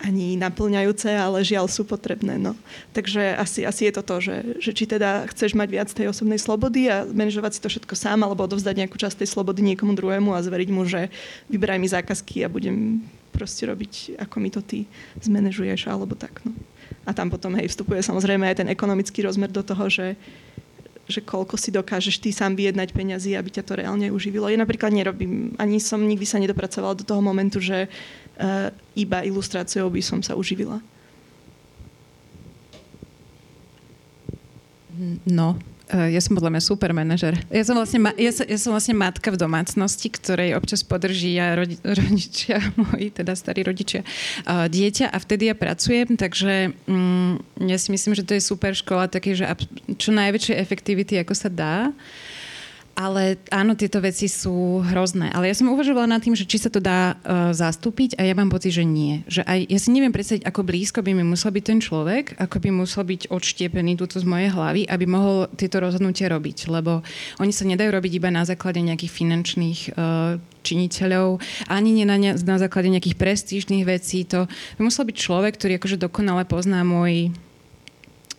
ani naplňajúce, ale žiaľ sú potrebné. No. Takže asi, asi je to to, že, že či teda chceš mať viac tej osobnej slobody a manažovať si to všetko sám, alebo odovzdať nejakú časť tej slobody niekomu druhému a zveriť mu, že vyberaj mi zákazky a budem proste robiť, ako mi to ty zmanéžuješ, alebo tak. No. A tam potom hej, vstupuje samozrejme aj ten ekonomický rozmer do toho, že, že koľko si dokážeš ty sám vyjednať peniazy, aby ťa to reálne uživilo. Ja napríklad nerobím, ani som nikdy sa nedopracovala do toho momentu, že iba ilustráciou by som sa uživila? No, ja som podľa mňa super manažer. Ja som, vlastne, ja, som, ja som vlastne matka v domácnosti, ktorej občas podrží a rodi, rodičia moji, teda starí rodičia, uh, dieťa a vtedy ja pracujem, takže um, ja si myslím, že to je super škola také, že čo najväčšej efektivity, ako sa dá. Ale áno, tieto veci sú hrozné. Ale ja som uvažovala nad tým, že či sa to dá uh, zastúpiť a ja mám pocit, že nie. Že aj, ja si neviem predstaviť, ako blízko by mi musel byť ten človek, ako by musel byť odštiepený túto z mojej hlavy, aby mohol tieto rozhodnutia robiť. Lebo oni sa nedajú robiť iba na základe nejakých finančných uh, činiteľov, ani nie na, ne, na základe nejakých prestížnych vecí. To by musel byť človek, ktorý akože dokonale pozná môj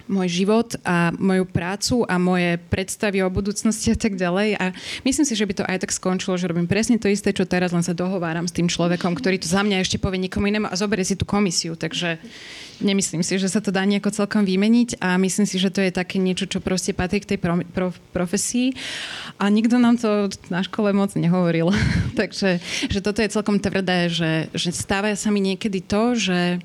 môj život a moju prácu a moje predstavy o budúcnosti a tak ďalej. A myslím si, že by to aj tak skončilo, že robím presne to isté, čo teraz, len sa dohováram s tým človekom, ktorý to za mňa ešte povie nikomu inému a zoberie si tú komisiu. Takže nemyslím si, že sa to dá nejako celkom vymeniť a myslím si, že to je také niečo, čo proste patrí k tej pro, pro, profesii. A nikto nám to na škole moc nehovoril. Takže že toto je celkom tvrdé, že, že stáva sa mi niekedy to, že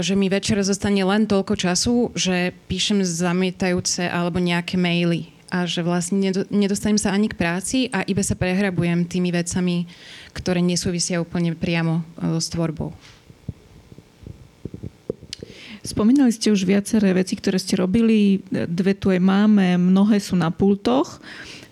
že mi večer zostane len toľko času, že píšem zamietajúce alebo nejaké maily a že vlastne nedostanem sa ani k práci a iba sa prehrabujem tými vecami, ktoré nesúvisia úplne priamo e, s tvorbou. Spomínali ste už viaceré veci, ktoré ste robili. Dve tu aj máme, mnohé sú na pultoch.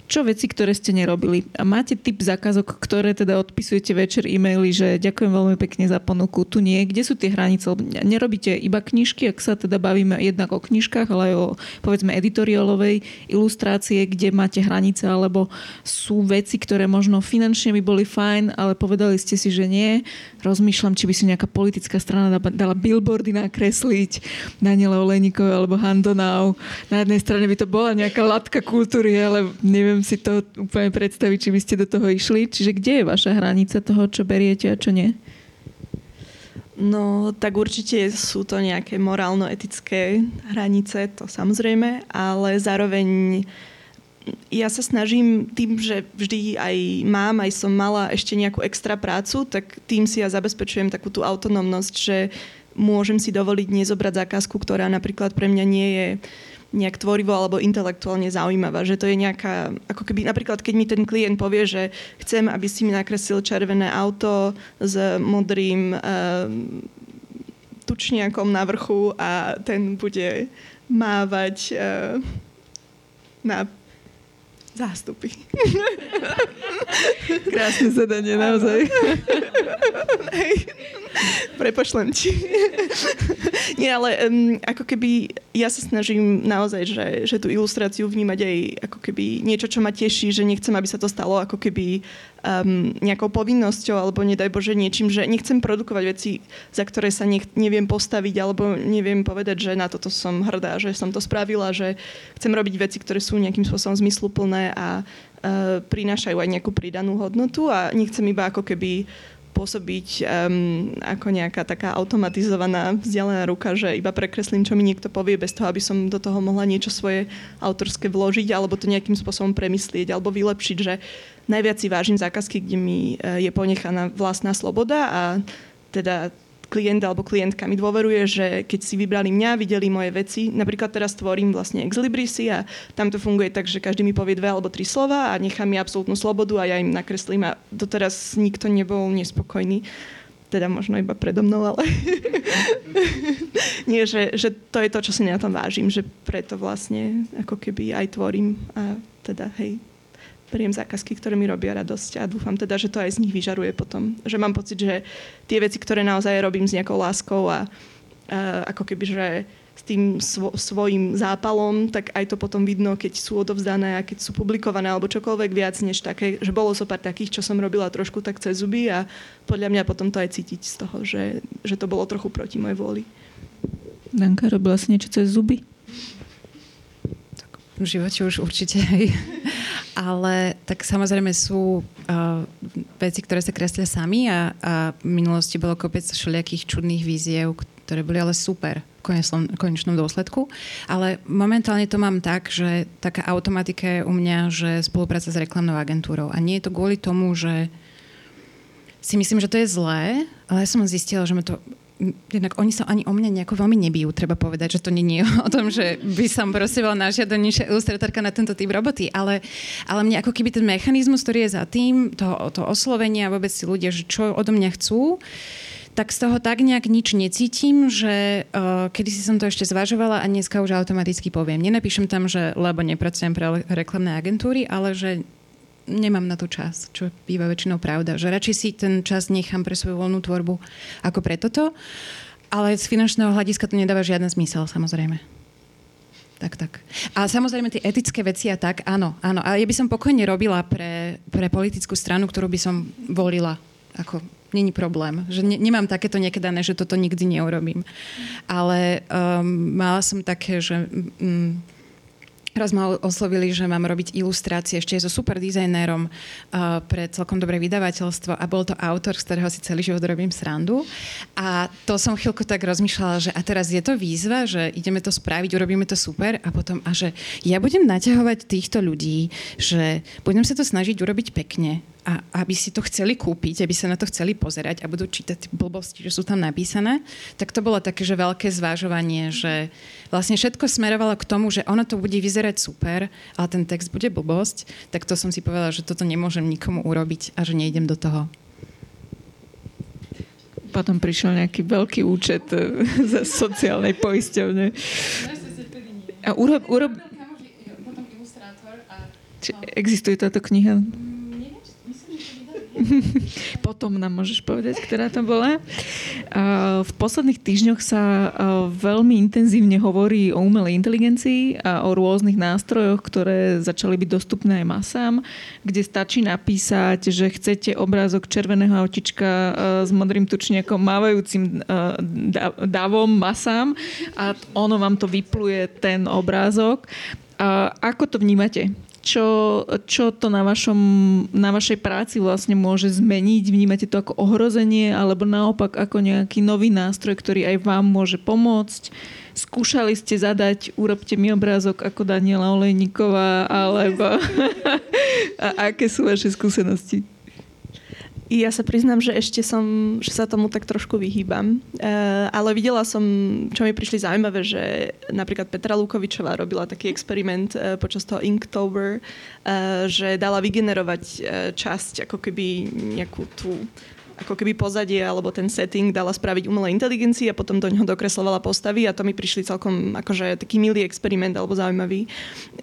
Čo veci, ktoré ste nerobili? A máte typ zákazok, ktoré teda odpisujete večer e-maily, že ďakujem veľmi pekne za ponuku, tu nie. Kde sú tie hranice? Nerobíte iba knižky, ak sa teda bavíme jednak o knižkách, ale aj o povedzme editoriálovej ilustrácie, kde máte hranice, alebo sú veci, ktoré možno finančne by boli fajn, ale povedali ste si, že nie. Rozmýšľam, či by si nejaká politická strana dala billboardy nakresliť Daniela Olejníkové alebo Handonau. Na jednej strane by to bola nejaká latka kultúry, ale neviem neviem si to úplne predstaviť, či by ste do toho išli. Čiže kde je vaša hranica toho, čo beriete a čo nie? No, tak určite sú to nejaké morálno-etické hranice, to samozrejme, ale zároveň ja sa snažím tým, že vždy aj mám, aj som mala ešte nejakú extra prácu, tak tým si ja zabezpečujem takú tú autonómnosť, že môžem si dovoliť nezobrať zákazku, ktorá napríklad pre mňa nie je nejak tvorivo alebo intelektuálne zaujímavá. Že to je nejaká, ako keby napríklad, keď mi ten klient povie, že chcem, aby si mi nakreslil červené auto s modrým uh, tučniakom na vrchu a ten bude mávať uh, na zástupy. Krásne zadanie, naozaj. Prepošlem ti. Nie, ale um, ako keby ja sa snažím naozaj, že, že tú ilustráciu vnímať aj ako keby niečo, čo ma teší, že nechcem, aby sa to stalo ako keby um, nejakou povinnosťou alebo nedaj Bože niečím, že nechcem produkovať veci, za ktoré sa nech, neviem postaviť alebo neviem povedať, že na toto som hrdá, že som to spravila, že chcem robiť veci, ktoré sú nejakým spôsobom zmysluplné a uh, prinášajú aj nejakú pridanú hodnotu a nechcem iba ako keby pôsobiť um, ako nejaká taká automatizovaná vzdialená ruka, že iba prekreslím, čo mi niekto povie, bez toho, aby som do toho mohla niečo svoje autorské vložiť alebo to nejakým spôsobom premyslieť alebo vylepšiť, že najviac si vážim zákazky, kde mi eh, je ponechaná vlastná sloboda a teda klient alebo klientka mi dôveruje, že keď si vybrali mňa, videli moje veci, napríklad teraz tvorím vlastne Ex a tam to funguje tak, že každý mi povie dve alebo tri slova a nechá mi absolútnu slobodu a ja im nakreslím a doteraz nikto nebol nespokojný. Teda možno iba predo mnou, ale nie, že, že to je to, čo si na tom vážim, že preto vlastne ako keby aj tvorím a teda hej, beriem zákazky, ktoré mi robia radosť a dúfam teda, že to aj z nich vyžaruje potom. Že mám pocit, že tie veci, ktoré naozaj robím s nejakou láskou a, a ako keby, že s tým svo, svojim zápalom, tak aj to potom vidno, keď sú odovzdané a keď sú publikované alebo čokoľvek viac než také, že bolo so pár takých, čo som robila trošku tak cez zuby a podľa mňa potom to aj cítiť z toho, že, že to bolo trochu proti mojej vôli. Danka, robila si niečo cez zuby? v živote už určite aj. Ale tak samozrejme sú uh, veci, ktoré sa kreslia sami a, a v minulosti bolo kopec všelijakých čudných víziev, ktoré boli ale super v konečnom, konečnom dôsledku. Ale momentálne to mám tak, že taká automatika je u mňa, že spolupráca s reklamnou agentúrou. A nie je to kvôli tomu, že si myslím, že to je zlé, ale ja som zistila, že ma to jednak oni sa ani o mňa nejako veľmi nebijú, treba povedať, že to nie je o tom, že by som proste bola najžiadanejšia ilustratorka na tento typ roboty, ale, ale mne ako keby ten mechanizmus, ktorý je za tým, to, to oslovenie a vôbec si ľudia, že čo odo mňa chcú, tak z toho tak nejak nič necítim, že uh, kedy si som to ešte zvažovala a dneska už automaticky poviem. Nenapíšem tam, že lebo nepracujem pre reklamné agentúry, ale že nemám na to čas, čo býva väčšinou pravda. Že radšej si ten čas nechám pre svoju voľnú tvorbu ako pre toto. Ale z finančného hľadiska to nedáva žiaden zmysel, samozrejme. Tak, tak. A samozrejme tie etické veci a tak, áno, áno. A ja by som pokojne robila pre, pre politickú stranu, ktorú by som volila. Ako není problém. Že ne, nemám takéto dané, že toto nikdy neurobím. Ale um, mala som také, že... Um, Raz ma oslovili, že mám robiť ilustrácie ešte so super dizajnérom uh, pre celkom dobré vydavateľstvo a bol to autor, z ktorého si celý život robím srandu. A to som chvíľku tak rozmýšľala, že a teraz je to výzva, že ideme to spraviť, urobíme to super a potom a že ja budem naťahovať týchto ľudí, že budem sa to snažiť urobiť pekne a aby si to chceli kúpiť, aby sa na to chceli pozerať a budú čítať blbosti, že sú tam napísané, tak to bolo také, že veľké zvážovanie, že vlastne všetko smerovalo k tomu, že ono to bude vyzerať super, ale ten text bude blbosť, tak to som si povedala, že toto nemôžem nikomu urobiť a že nejdem do toho. Potom prišiel nejaký veľký účet e, za sociálnej poisťovne. A urob, urob... Či existuje táto kniha? Potom nám môžeš povedať, ktorá to bola. V posledných týždňoch sa veľmi intenzívne hovorí o umelej inteligencii a o rôznych nástrojoch, ktoré začali byť dostupné aj masám, kde stačí napísať, že chcete obrázok červeného autička s modrým tučniakom mávajúcim davom masám a ono vám to vypluje ten obrázok. Ako to vnímate? Čo, čo to na, vašom, na vašej práci vlastne môže zmeniť? Vnímate to ako ohrozenie alebo naopak ako nejaký nový nástroj, ktorý aj vám môže pomôcť? Skúšali ste zadať, urobte mi obrázok ako Daniela Olejníková alebo a aké sú vaše skúsenosti? Ja sa priznám, že ešte som, že sa tomu tak trošku vyhýbam. Uh, ale videla som, čo mi prišli zaujímavé, že napríklad Petra Lukovičová robila taký experiment uh, počas toho Inktober, uh, že dala vygenerovať uh, časť, ako keby nejakú tú ako keby pozadie alebo ten setting dala spraviť umelej inteligencii a potom do ňoho dokreslovala postavy a to mi prišli celkom akože taký milý experiment alebo zaujímavý.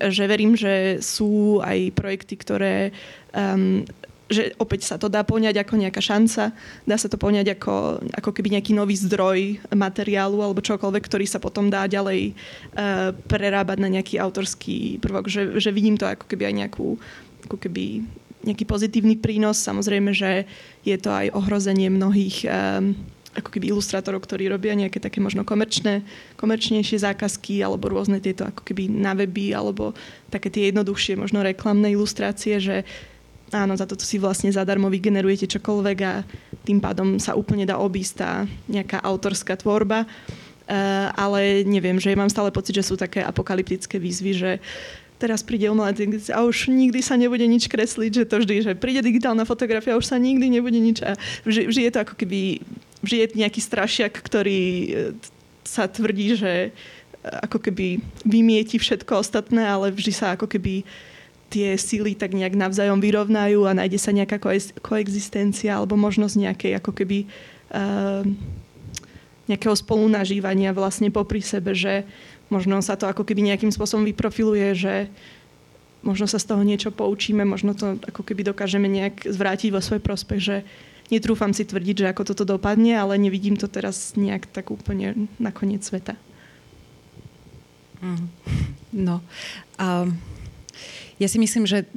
Že verím, že sú aj projekty, ktoré um, že opäť sa to dá poňať ako nejaká šanca, dá sa to poňať ako, ako keby nejaký nový zdroj materiálu alebo čokoľvek, ktorý sa potom dá ďalej uh, prerábať na nejaký autorský prvok, že, že vidím to ako keby aj nejakú, ako keby nejaký pozitívny prínos. Samozrejme, že je to aj ohrozenie mnohých um, ako keby ilustrátorov, ktorí robia nejaké také možno komerčné, komerčnejšie zákazky alebo rôzne tieto ako keby na weby alebo také tie jednoduchšie možno reklamné ilustrácie, že áno, za toto si vlastne zadarmo vygenerujete čokoľvek a tým pádom sa úplne dá obísť tá nejaká autorská tvorba. Uh, ale neviem, že mám stále pocit, že sú také apokalyptické výzvy, že teraz príde inteligencia a už nikdy sa nebude nič kresliť, že to vždy, že príde digitálna fotografia a už sa nikdy nebude nič. A vždy, vždy je to ako keby, vždy je nejaký strašiak, ktorý e, sa tvrdí, že e, ako keby vymieti všetko ostatné, ale vždy sa ako keby uh, tie síly tak nejak navzájom vyrovnajú a nájde sa nejaká koexistencia alebo možnosť nejakej ako keby uh, nejakého spolunažívania vlastne popri sebe, že možno sa to ako keby nejakým spôsobom vyprofiluje, že možno sa z toho niečo poučíme, možno to ako keby dokážeme nejak zvrátiť vo svoj prospech, že netrúfam si tvrdiť, že ako toto dopadne, ale nevidím to teraz nejak tak úplne na koniec sveta. Mm. No. Um ja si myslím, že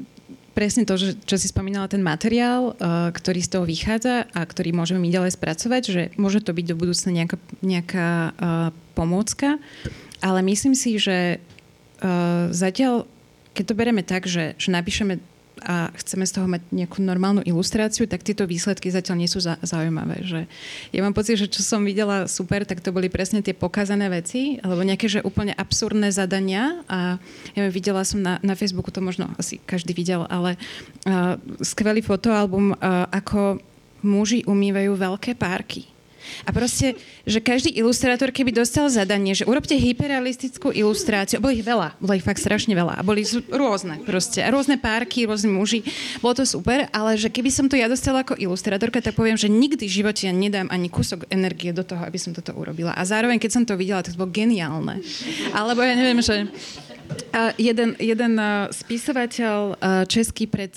presne to, čo si spomínala, ten materiál, uh, ktorý z toho vychádza a ktorý môžeme my ďalej spracovať, že môže to byť do budúcna nejaká, nejaká uh, pomôcka, ale myslím si, že uh, zatiaľ, keď to bereme tak, že, že napíšeme a chceme z toho mať nejakú normálnu ilustráciu, tak tieto výsledky zatiaľ nie sú za, zaujímavé. Že ja mám pocit, že čo som videla super, tak to boli presne tie pokazané veci, alebo nejaké že úplne absurdné zadania a ja videla som na, na Facebooku, to možno asi každý videl, ale uh, skvelý fotoalbum, uh, ako muži umývajú veľké párky A proste, že každý ilustrátor, keby dostal zadanie, že urobte hyperrealistickú ilustráciu, bolo ich veľa, bolo ich fakt strašne veľa a boli rôzne proste, rôzne párky, rôzni muži, bolo to super, ale že keby som to ja dostala ako ilustrátorka, tak poviem, že nikdy v živote ja nedám ani kúsok energie do toho, aby som toto urobila. A zároveň, keď som to videla, to bolo geniálne. Alebo ja neviem, že a jeden, jeden spisovateľ český pred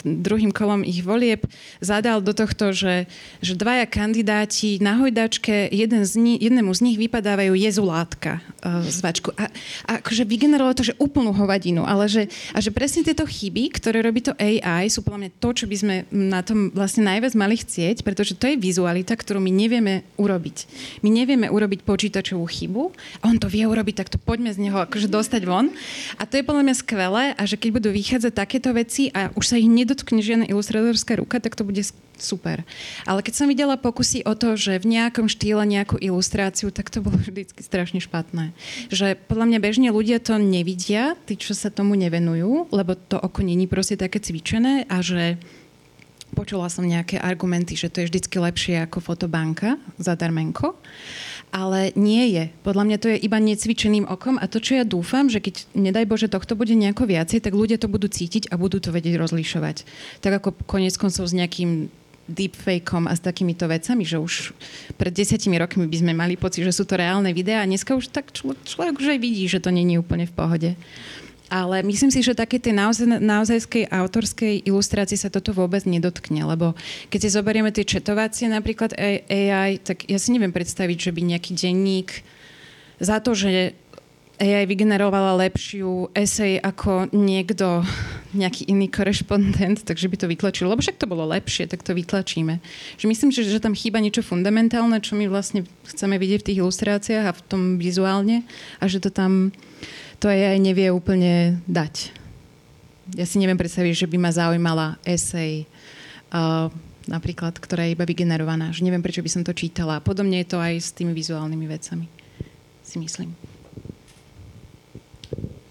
druhým kolom ich volieb zadal do tohto, že, že dvaja kandidáti na hojdačke, jeden z ni, jednému z nich vypadávajú jezulátka z vačku. A, a akože vygenerovalo to, že úplnú hovadinu, ale že, a že presne tieto chyby, ktoré robí to AI, sú podľa mňa to, čo by sme na tom vlastne najviac mali chcieť, pretože to je vizualita, ktorú my nevieme urobiť. My nevieme urobiť počítačovú chybu a on to vie urobiť, tak to poďme z neho akože dostať von. A to je podľa mňa skvelé a že keď budú vychádzať takéto veci a už sa ich nedotkne žiadna ilustrátorská ruka, tak to bude super. Ale keď som videla pokusy o to, že v nejakom štýle nejakú ilustráciu, tak to bolo vždycky strašne špatné. Že podľa mňa bežne ľudia to nevidia, tí, čo sa tomu nevenujú, lebo to oko není proste také cvičené a že počula som nejaké argumenty, že to je vždycky lepšie ako fotobanka za darmenko ale nie je. Podľa mňa to je iba necvičeným okom a to, čo ja dúfam, že keď, nedaj Bože, tohto bude nejako viacej, tak ľudia to budú cítiť a budú to vedieť rozlišovať. Tak ako konec koncov s nejakým deepfakeom a s takýmito vecami, že už pred desiatimi rokmi by sme mali pocit, že sú to reálne videá a dneska už tak člo, človek už aj vidí, že to není úplne v pohode. Ale myslím si, že také tej naozaj, naozajskej autorskej ilustrácii sa toto vôbec nedotkne, lebo keď si zoberieme tie četovacie napríklad AI, tak ja si neviem predstaviť, že by nejaký denník za to, že AI vygenerovala lepšiu esej ako niekto, nejaký iný korešpondent, takže by to vytlačilo. Lebo však to bolo lepšie, tak to vytlačíme. Že myslím, že, že tam chýba niečo fundamentálne, čo my vlastne chceme vidieť v tých ilustráciách a v tom vizuálne a že to tam to aj nevie úplne dať. Ja si neviem predstaviť, že by ma zaujímala esej, uh, napríklad, ktorá je iba vygenerovaná. Že neviem, prečo by som to čítala. Podobne je to aj s tými vizuálnymi vecami, si myslím.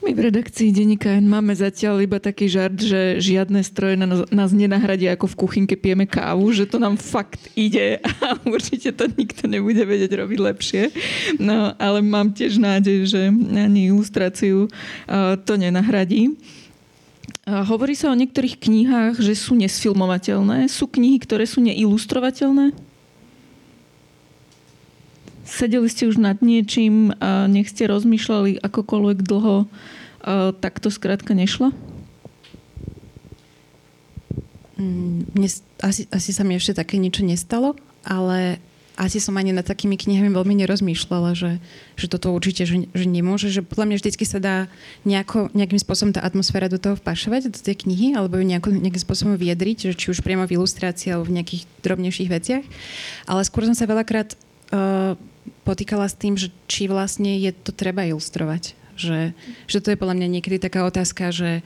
My v redakcii denníka máme zatiaľ iba taký žart, že žiadne stroje nás nenahradia ako v kuchynke pijeme kávu, že to nám fakt ide a určite to nikto nebude vedieť robiť lepšie. No, ale mám tiež nádej, že ani ilustráciu to nenahradí. Hovorí sa o niektorých knihách, že sú nesfilmovateľné. Sú knihy, ktoré sú neilustrovateľné? Sedeli ste už nad niečím a nech ste rozmýšľali akokoľvek dlho, tak to skrátka nešlo? Mm, mne, asi, asi sa mi ešte také niečo nestalo, ale asi som ani nad takými knihami veľmi nerozmýšľala, že, že toto určite, že, že nemôže, že podľa mňa vždycky sa dá nejako, nejakým spôsobom tá atmosféra do toho vpašovať, do tej knihy, alebo ju nejako, nejakým spôsobom vyjadriť, že či už priamo v ilustrácii alebo v nejakých drobnejších veciach. Ale skôr som sa veľakrát uh, potýkala s tým, že či vlastne je to treba ilustrovať. Že, že to je podľa mňa niekedy taká otázka, že,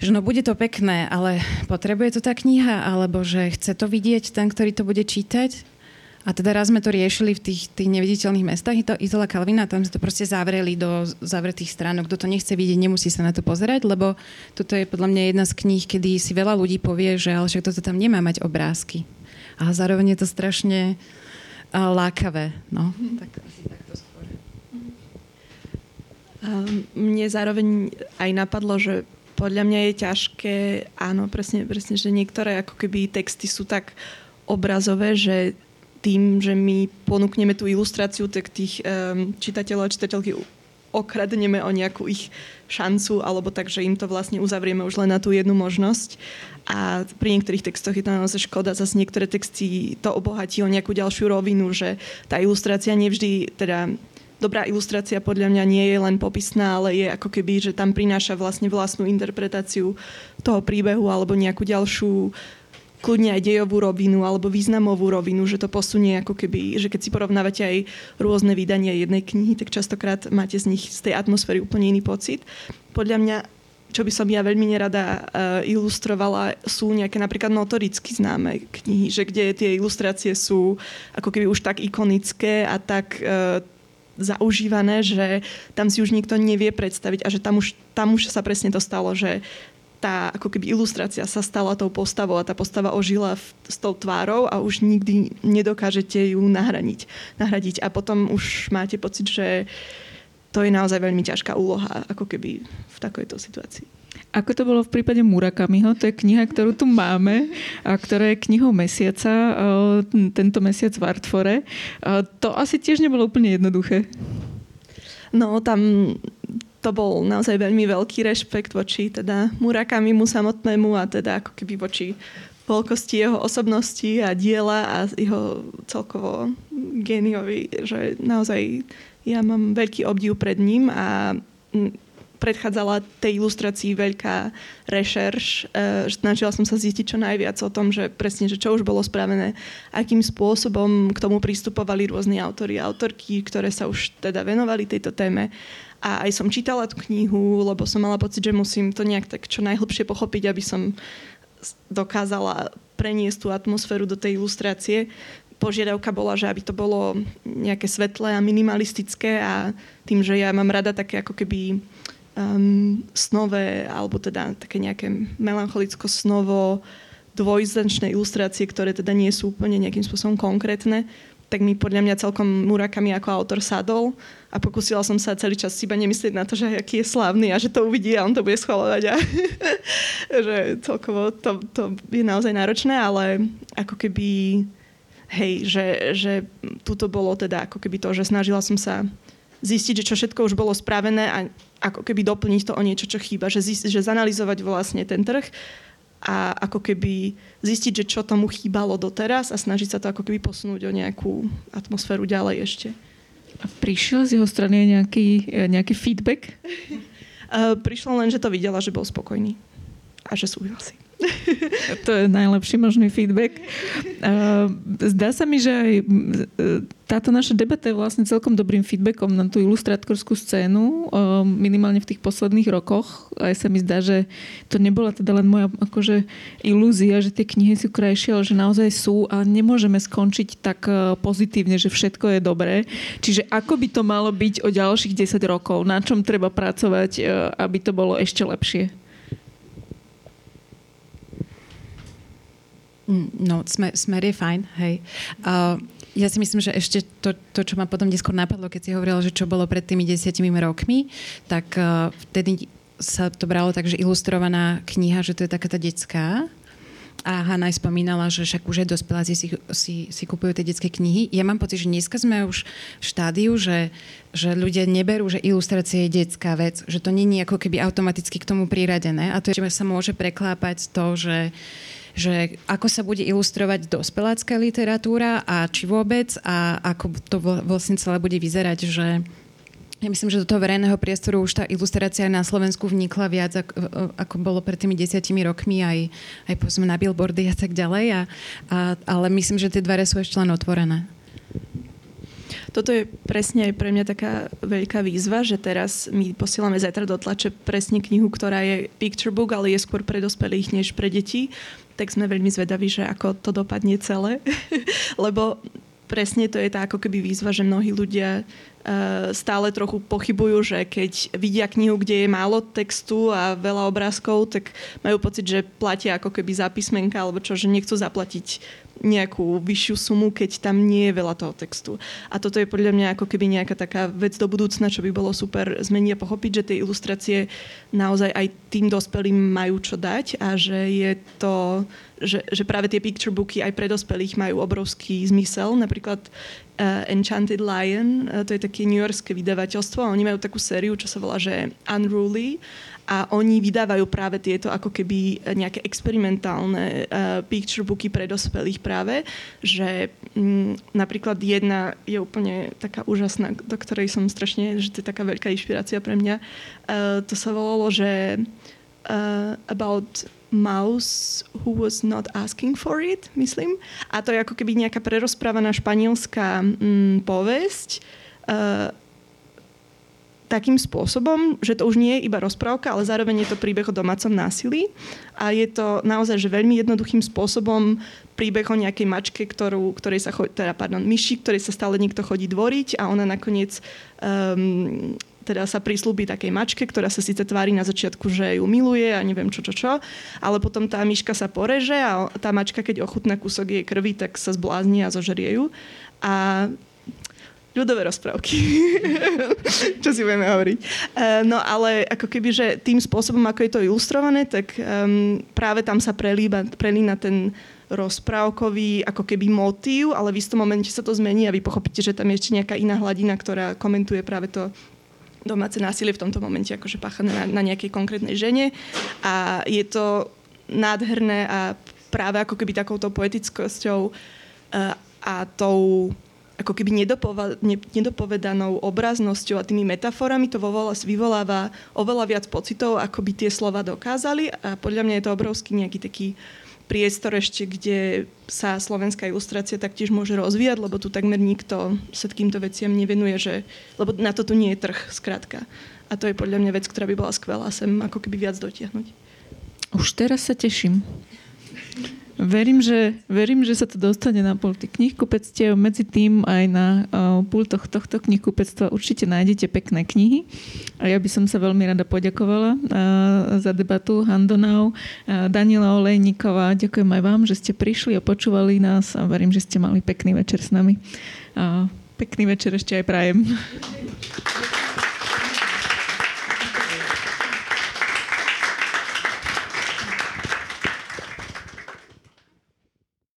že no bude to pekné, ale potrebuje to tá kniha, alebo že chce to vidieť ten, ktorý to bude čítať. A teda raz sme to riešili v tých, tých neviditeľných mestách Itola Kalvina, tam sme to proste zavreli do zavretých stránok. Kto to nechce vidieť, nemusí sa na to pozerať, lebo toto je podľa mňa jedna z kníh, kedy si veľa ľudí povie, že ale však toto tam nemá mať obrázky. A zároveň je to strašne lákavé. No. Tak asi takto skôr. Mne zároveň aj napadlo, že podľa mňa je ťažké, áno, presne, presne, že niektoré ako keby texty sú tak obrazové, že tým, že my ponúkneme tú ilustráciu, tak tých um, čitateľov a čitateľky okradneme o nejakú ich šancu, alebo tak, že im to vlastne uzavrieme už len na tú jednu možnosť. A pri niektorých textoch je to naozaj škoda, zase niektoré texty to obohatí o nejakú ďalšiu rovinu, že tá ilustrácia nevždy, teda dobrá ilustrácia podľa mňa nie je len popisná, ale je ako keby, že tam prináša vlastne vlastnú interpretáciu toho príbehu alebo nejakú ďalšiu kľudne aj dejovú rovinu alebo významovú rovinu, že to posunie ako keby, že keď si porovnávate aj rôzne vydania jednej knihy, tak častokrát máte z nich, z tej atmosféry úplne iný pocit. Podľa mňa čo by som ja veľmi nerada uh, ilustrovala, sú nejaké napríklad notoricky známe knihy, že kde tie ilustrácie sú ako keby už tak ikonické a tak uh, zaužívané, že tam si už nikto nevie predstaviť a že tam už, tam už sa presne to stalo, že tá ako keby ilustrácia sa stala tou postavou a tá postava ožila v, s tou tvárou a už nikdy nedokážete ju nahradiť. nahradiť. A potom už máte pocit, že to je naozaj veľmi ťažká úloha ako keby v takejto situácii. Ako to bolo v prípade Murakamiho? To je kniha, ktorú tu máme a ktorá je knihou mesiaca tento mesiac v Artfore. To asi tiež nebolo úplne jednoduché. No, tam to bol naozaj veľmi veľký rešpekt voči teda Murakamimu samotnému a teda ako keby voči veľkosti jeho osobnosti a diela a jeho celkovo géniovi, že naozaj ja mám veľký obdiv pred ním a predchádzala tej ilustrácii veľká rešerš. E, snažila som sa zistiť čo najviac o tom, že presne, že čo už bolo spravené, akým spôsobom k tomu pristupovali rôzni autori a autorky, ktoré sa už teda venovali tejto téme. A aj som čítala tú knihu, lebo som mala pocit, že musím to nejak tak čo najhlbšie pochopiť, aby som dokázala preniesť tú atmosféru do tej ilustrácie. Požiadavka bola, že aby to bolo nejaké svetlé a minimalistické a tým, že ja mám rada také ako keby um, snové, alebo teda také nejaké melancholicko-snovo dvojznačné ilustrácie, ktoré teda nie sú úplne nejakým spôsobom konkrétne, tak mi podľa mňa celkom Murakami ako autor sadol a pokúsila som sa celý čas iba nemyslieť na to, že aký je slávny a že to uvidí a on to bude schvalovať a že celkovo to, to je naozaj náročné, ale ako keby hej, že, že tuto bolo teda ako keby to, že snažila som sa zistiť, že čo všetko už bolo spravené a ako keby doplniť to o niečo, čo chýba, že, zist, že zanalizovať vlastne ten trh a ako keby zistiť, že čo tomu chýbalo doteraz a snažiť sa to ako keby posunúť o nejakú atmosféru ďalej ešte. A prišiel z jeho strany nejaký, nejaký feedback? Uh, prišlo len, že to videla, že bol spokojný a že súhlasí. To je najlepší možný feedback. Zdá sa mi, že aj táto naša debata je vlastne celkom dobrým feedbackom na tú ilustrátorskú scénu, minimálne v tých posledných rokoch. Aj sa mi zdá, že to nebola teda len moja akože, ilúzia, že tie knihy sú krajšie, ale že naozaj sú a nemôžeme skončiť tak pozitívne, že všetko je dobré. Čiže ako by to malo byť o ďalších 10 rokov? Na čom treba pracovať, aby to bolo ešte lepšie? No, smer, smer je fajn, hej. Uh, ja si myslím, že ešte to, to, čo ma potom neskôr napadlo, keď si hovorila, že čo bolo pred tými desiatimi rokmi, tak uh, vtedy sa to bralo tak, že ilustrovaná kniha, že to je taká tá detská. A Hanna aj spomínala, že však už aj dospeláci si, si, si kupujú tie detské knihy. Ja mám pocit, že dneska sme už v štádiu, že, že ľudia neberú, že ilustrácia je detská vec, že to není ako keby automaticky k tomu priradené. A to je, že sa môže preklápať to, že že ako sa bude ilustrovať dospelácká literatúra a či vôbec a ako to vlastne celé bude vyzerať, že ja myslím, že do toho verejného priestoru už tá ilustrácia na Slovensku vnikla viac, ako, ako bolo pred tými desiatimi rokmi, aj, aj povedzme na billboardy a tak ďalej. A, a, ale myslím, že tie dvere sú ešte len otvorené. Toto je presne aj pre mňa taká veľká výzva, že teraz my posielame zajtra do tlače presne knihu, ktorá je picture book, ale je skôr pre dospelých než pre deti tak sme veľmi zvedaví, že ako to dopadne celé. Lebo presne to je tá ako keby výzva, že mnohí ľudia stále trochu pochybujú, že keď vidia knihu, kde je málo textu a veľa obrázkov, tak majú pocit, že platia ako keby za písmenka alebo čo, že nechcú zaplatiť nejakú vyššiu sumu, keď tam nie je veľa toho textu. A toto je podľa mňa ako keby nejaká taká vec do budúcna, čo by bolo super zmeniť a pochopiť, že tie ilustrácie naozaj aj tým dospelým majú čo dať a že je to, že, že práve tie picture booky aj pre dospelých majú obrovský zmysel. Napríklad Enchanted Lion, uh, to je také newyorské vydavateľstvo a oni majú takú sériu, čo sa volá, že Unruly a oni vydávajú práve tieto ako keby nejaké experimentálne uh, picture booky pre dospelých práve, že m, mm, napríklad jedna je úplne taká úžasná, do ktorej som strašne, že to je taká veľká inšpirácia pre mňa. Uh, to sa volalo, že uh, about mouse who was not asking for it, myslím. A to je ako keby nejaká prerozprávaná španielská mm, povesť, uh, takým spôsobom, že to už nie je iba rozprávka, ale zároveň je to príbeh o domácom násilí. A je to naozaj že veľmi jednoduchým spôsobom príbeh o nejakej mačke, ktorú, ktorej sa chodí, teda, pardon, myši, ktorej sa stále niekto chodí dvoriť a ona nakoniec um, teda sa prislúbi takej mačke, ktorá sa síce tvári na začiatku, že ju miluje a neviem čo, čo, čo, ale potom tá myška sa poreže a tá mačka, keď ochutná kúsok jej krvi, tak sa zblázni a zožerie ju. A ľudové rozprávky. Čo si budeme hovoriť. Uh, no ale ako keby, že tým spôsobom, ako je to ilustrované, tak um, práve tam sa prelíba, prelína ten rozprávkový ako keby motív, ale v istom momente sa to zmení a vy pochopíte, že tam je ešte nejaká iná hladina, ktorá komentuje práve to domáce násilie v tomto momente akože páchané na, na nejakej konkrétnej žene. A je to nádherné a práve ako keby takouto poetickosťou uh, a tou ako keby nedopova- ne- nedopovedanou obraznosťou a tými metaforami to vovola, vyvoláva oveľa viac pocitov, ako by tie slova dokázali. A podľa mňa je to obrovský nejaký taký priestor ešte, kde sa slovenská ilustrácia taktiež môže rozvíjať, lebo tu takmer nikto sa takýmto veciam nevenuje, že, lebo na to tu nie je trh, skrátka. A to je podľa mňa vec, ktorá by bola skvelá sem ako keby viac dotiahnuť. Už teraz sa teším. Verím že, verím, že sa to dostane na pulty knihkupectiev. Medzi tým aj na uh, pultoch tohto knihkupectva určite nájdete pekné knihy. A ja by som sa veľmi rada poďakovala uh, za debatu Handonau, uh, Daniela Olejníková. Ďakujem aj vám, že ste prišli a počúvali nás a verím, že ste mali pekný večer s nami. Uh, pekný večer ešte aj prajem.